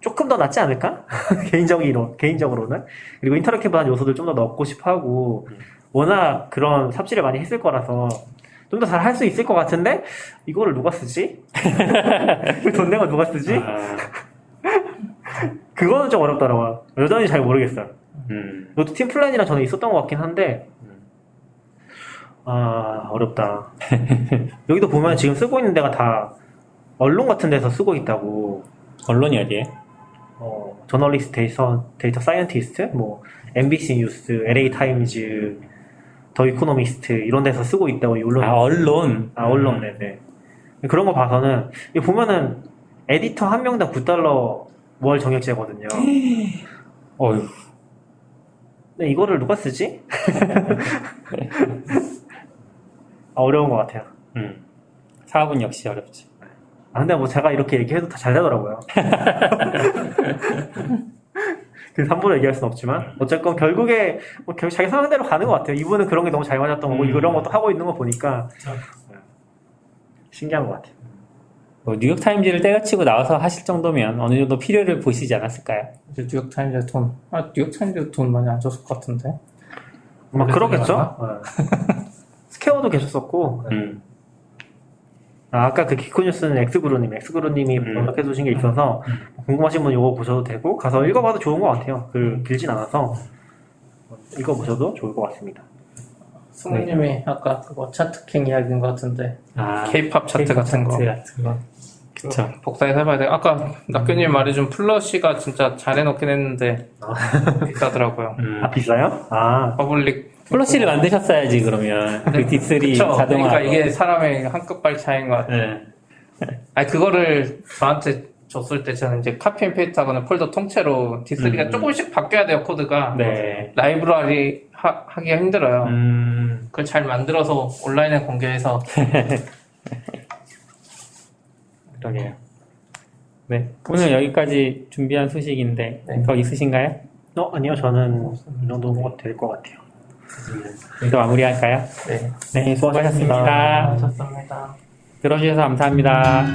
조금 더 낫지 않을까? 개인적으로, 개인적으로는. 그리고 interactive한 요소들 좀 더 넣고 싶어 하고 음. 워낙 그런 삽질을 많이 했을 거라서 좀 더 잘 할 수 있을 것 같은데 이거를 누가 쓰지? 돈 내고 누가 쓰지? 아, 그거는 좀 어렵더라고요. 여전히 잘 모르겠어요. 음. 이것도 team plan이랑 저는 있었던 것 같긴 한데, 아, 어렵다. 여기도 보면 지금 쓰고 있는 데가 다 언론 같은 데서 쓰고 있다고. 언론이 어디에? 어, 저널리스트 데이터, data scientist, 뭐, MBC 뉴스, LA Times, The Economist, 이런 데서 쓰고 있다고, 이 언론. 아, 언론. 아, 언론, 네네. 그런 거 봐서는, 이 보면은, 에디터 한 명당 9달러 월 정액제거든요. 어휴. 근데 이거를 누가 쓰지? 아, 어려운 것 같아요. 음. 사업은 역시 어렵지. 아, 근데 뭐 제가 이렇게 얘기해도 다 잘 되더라고요. 그 함부로 얘기할 순 없지만, 어쨌건 결국에, 뭐 결국 자기 상황대로 가는 것 같아요. 이분은 그런 게 너무 잘 맞았던 거고, 음. 이런 것도 하고 있는 거 보니까, 네. 신기한 것 같아요. 뭐 뉴욕타임즈를 때려치고 나와서 하실 정도면 어느 정도 필요를 보시지 않았을까요? 이제 뉴욕타임즈 돈, 아, 뉴욕타임즈 돈 많이 안 줬을 것 같은데. 막 원래 그러겠죠? 네. 스퀘어도 계셨었고, 음. 아, 아까 그 GeekNews는 xguru님, xguru님이 음. 연락해 주신 게 있어서, 궁금하신 분 이거 보셔도 되고, 가서 읽어봐도 좋은 것 같아요. 글 길진 않아서, 읽어보셔도 좋을 것 같습니다. 승우님이 아까 그거 차트킹 이야기인 것 같은데. 아, 케이팝 차트 K-pop 같은 거. 차트 같은 거. 그쵸. 복사해서 해봐야 돼. 아까 낙교님 말해준 Flourish가 진짜 잘 해놓긴 했는데 비싸더라고요. 음. 아, 비싸요? 아, public Flourish를 만드셨어야지, 그러면. 그 D3 그쵸? 자동화. 그러니까 이게 사람의 한 끗발 차이인 것 같아요. 네. 아니 그거를 저한테 줬을 때 저는 이제 copy and paste하고는 폴더 통째로 D3가 음. 조금씩 바뀌어야 돼요 코드가 네. 라이브러리 하, 하기가 힘들어요. 음. 그걸 잘 만들어서 온라인에 공개해서 그러게요. 네. 오늘 여기까지 준비한 소식인데, 네. 더 있으신가요? 어, 아니요. 저는 이 정도 될것 같아요. 여기서 마무리할까요? 네. 네, 수고하셨습니다. 하셨습니다. 들어주셔서 감사합니다.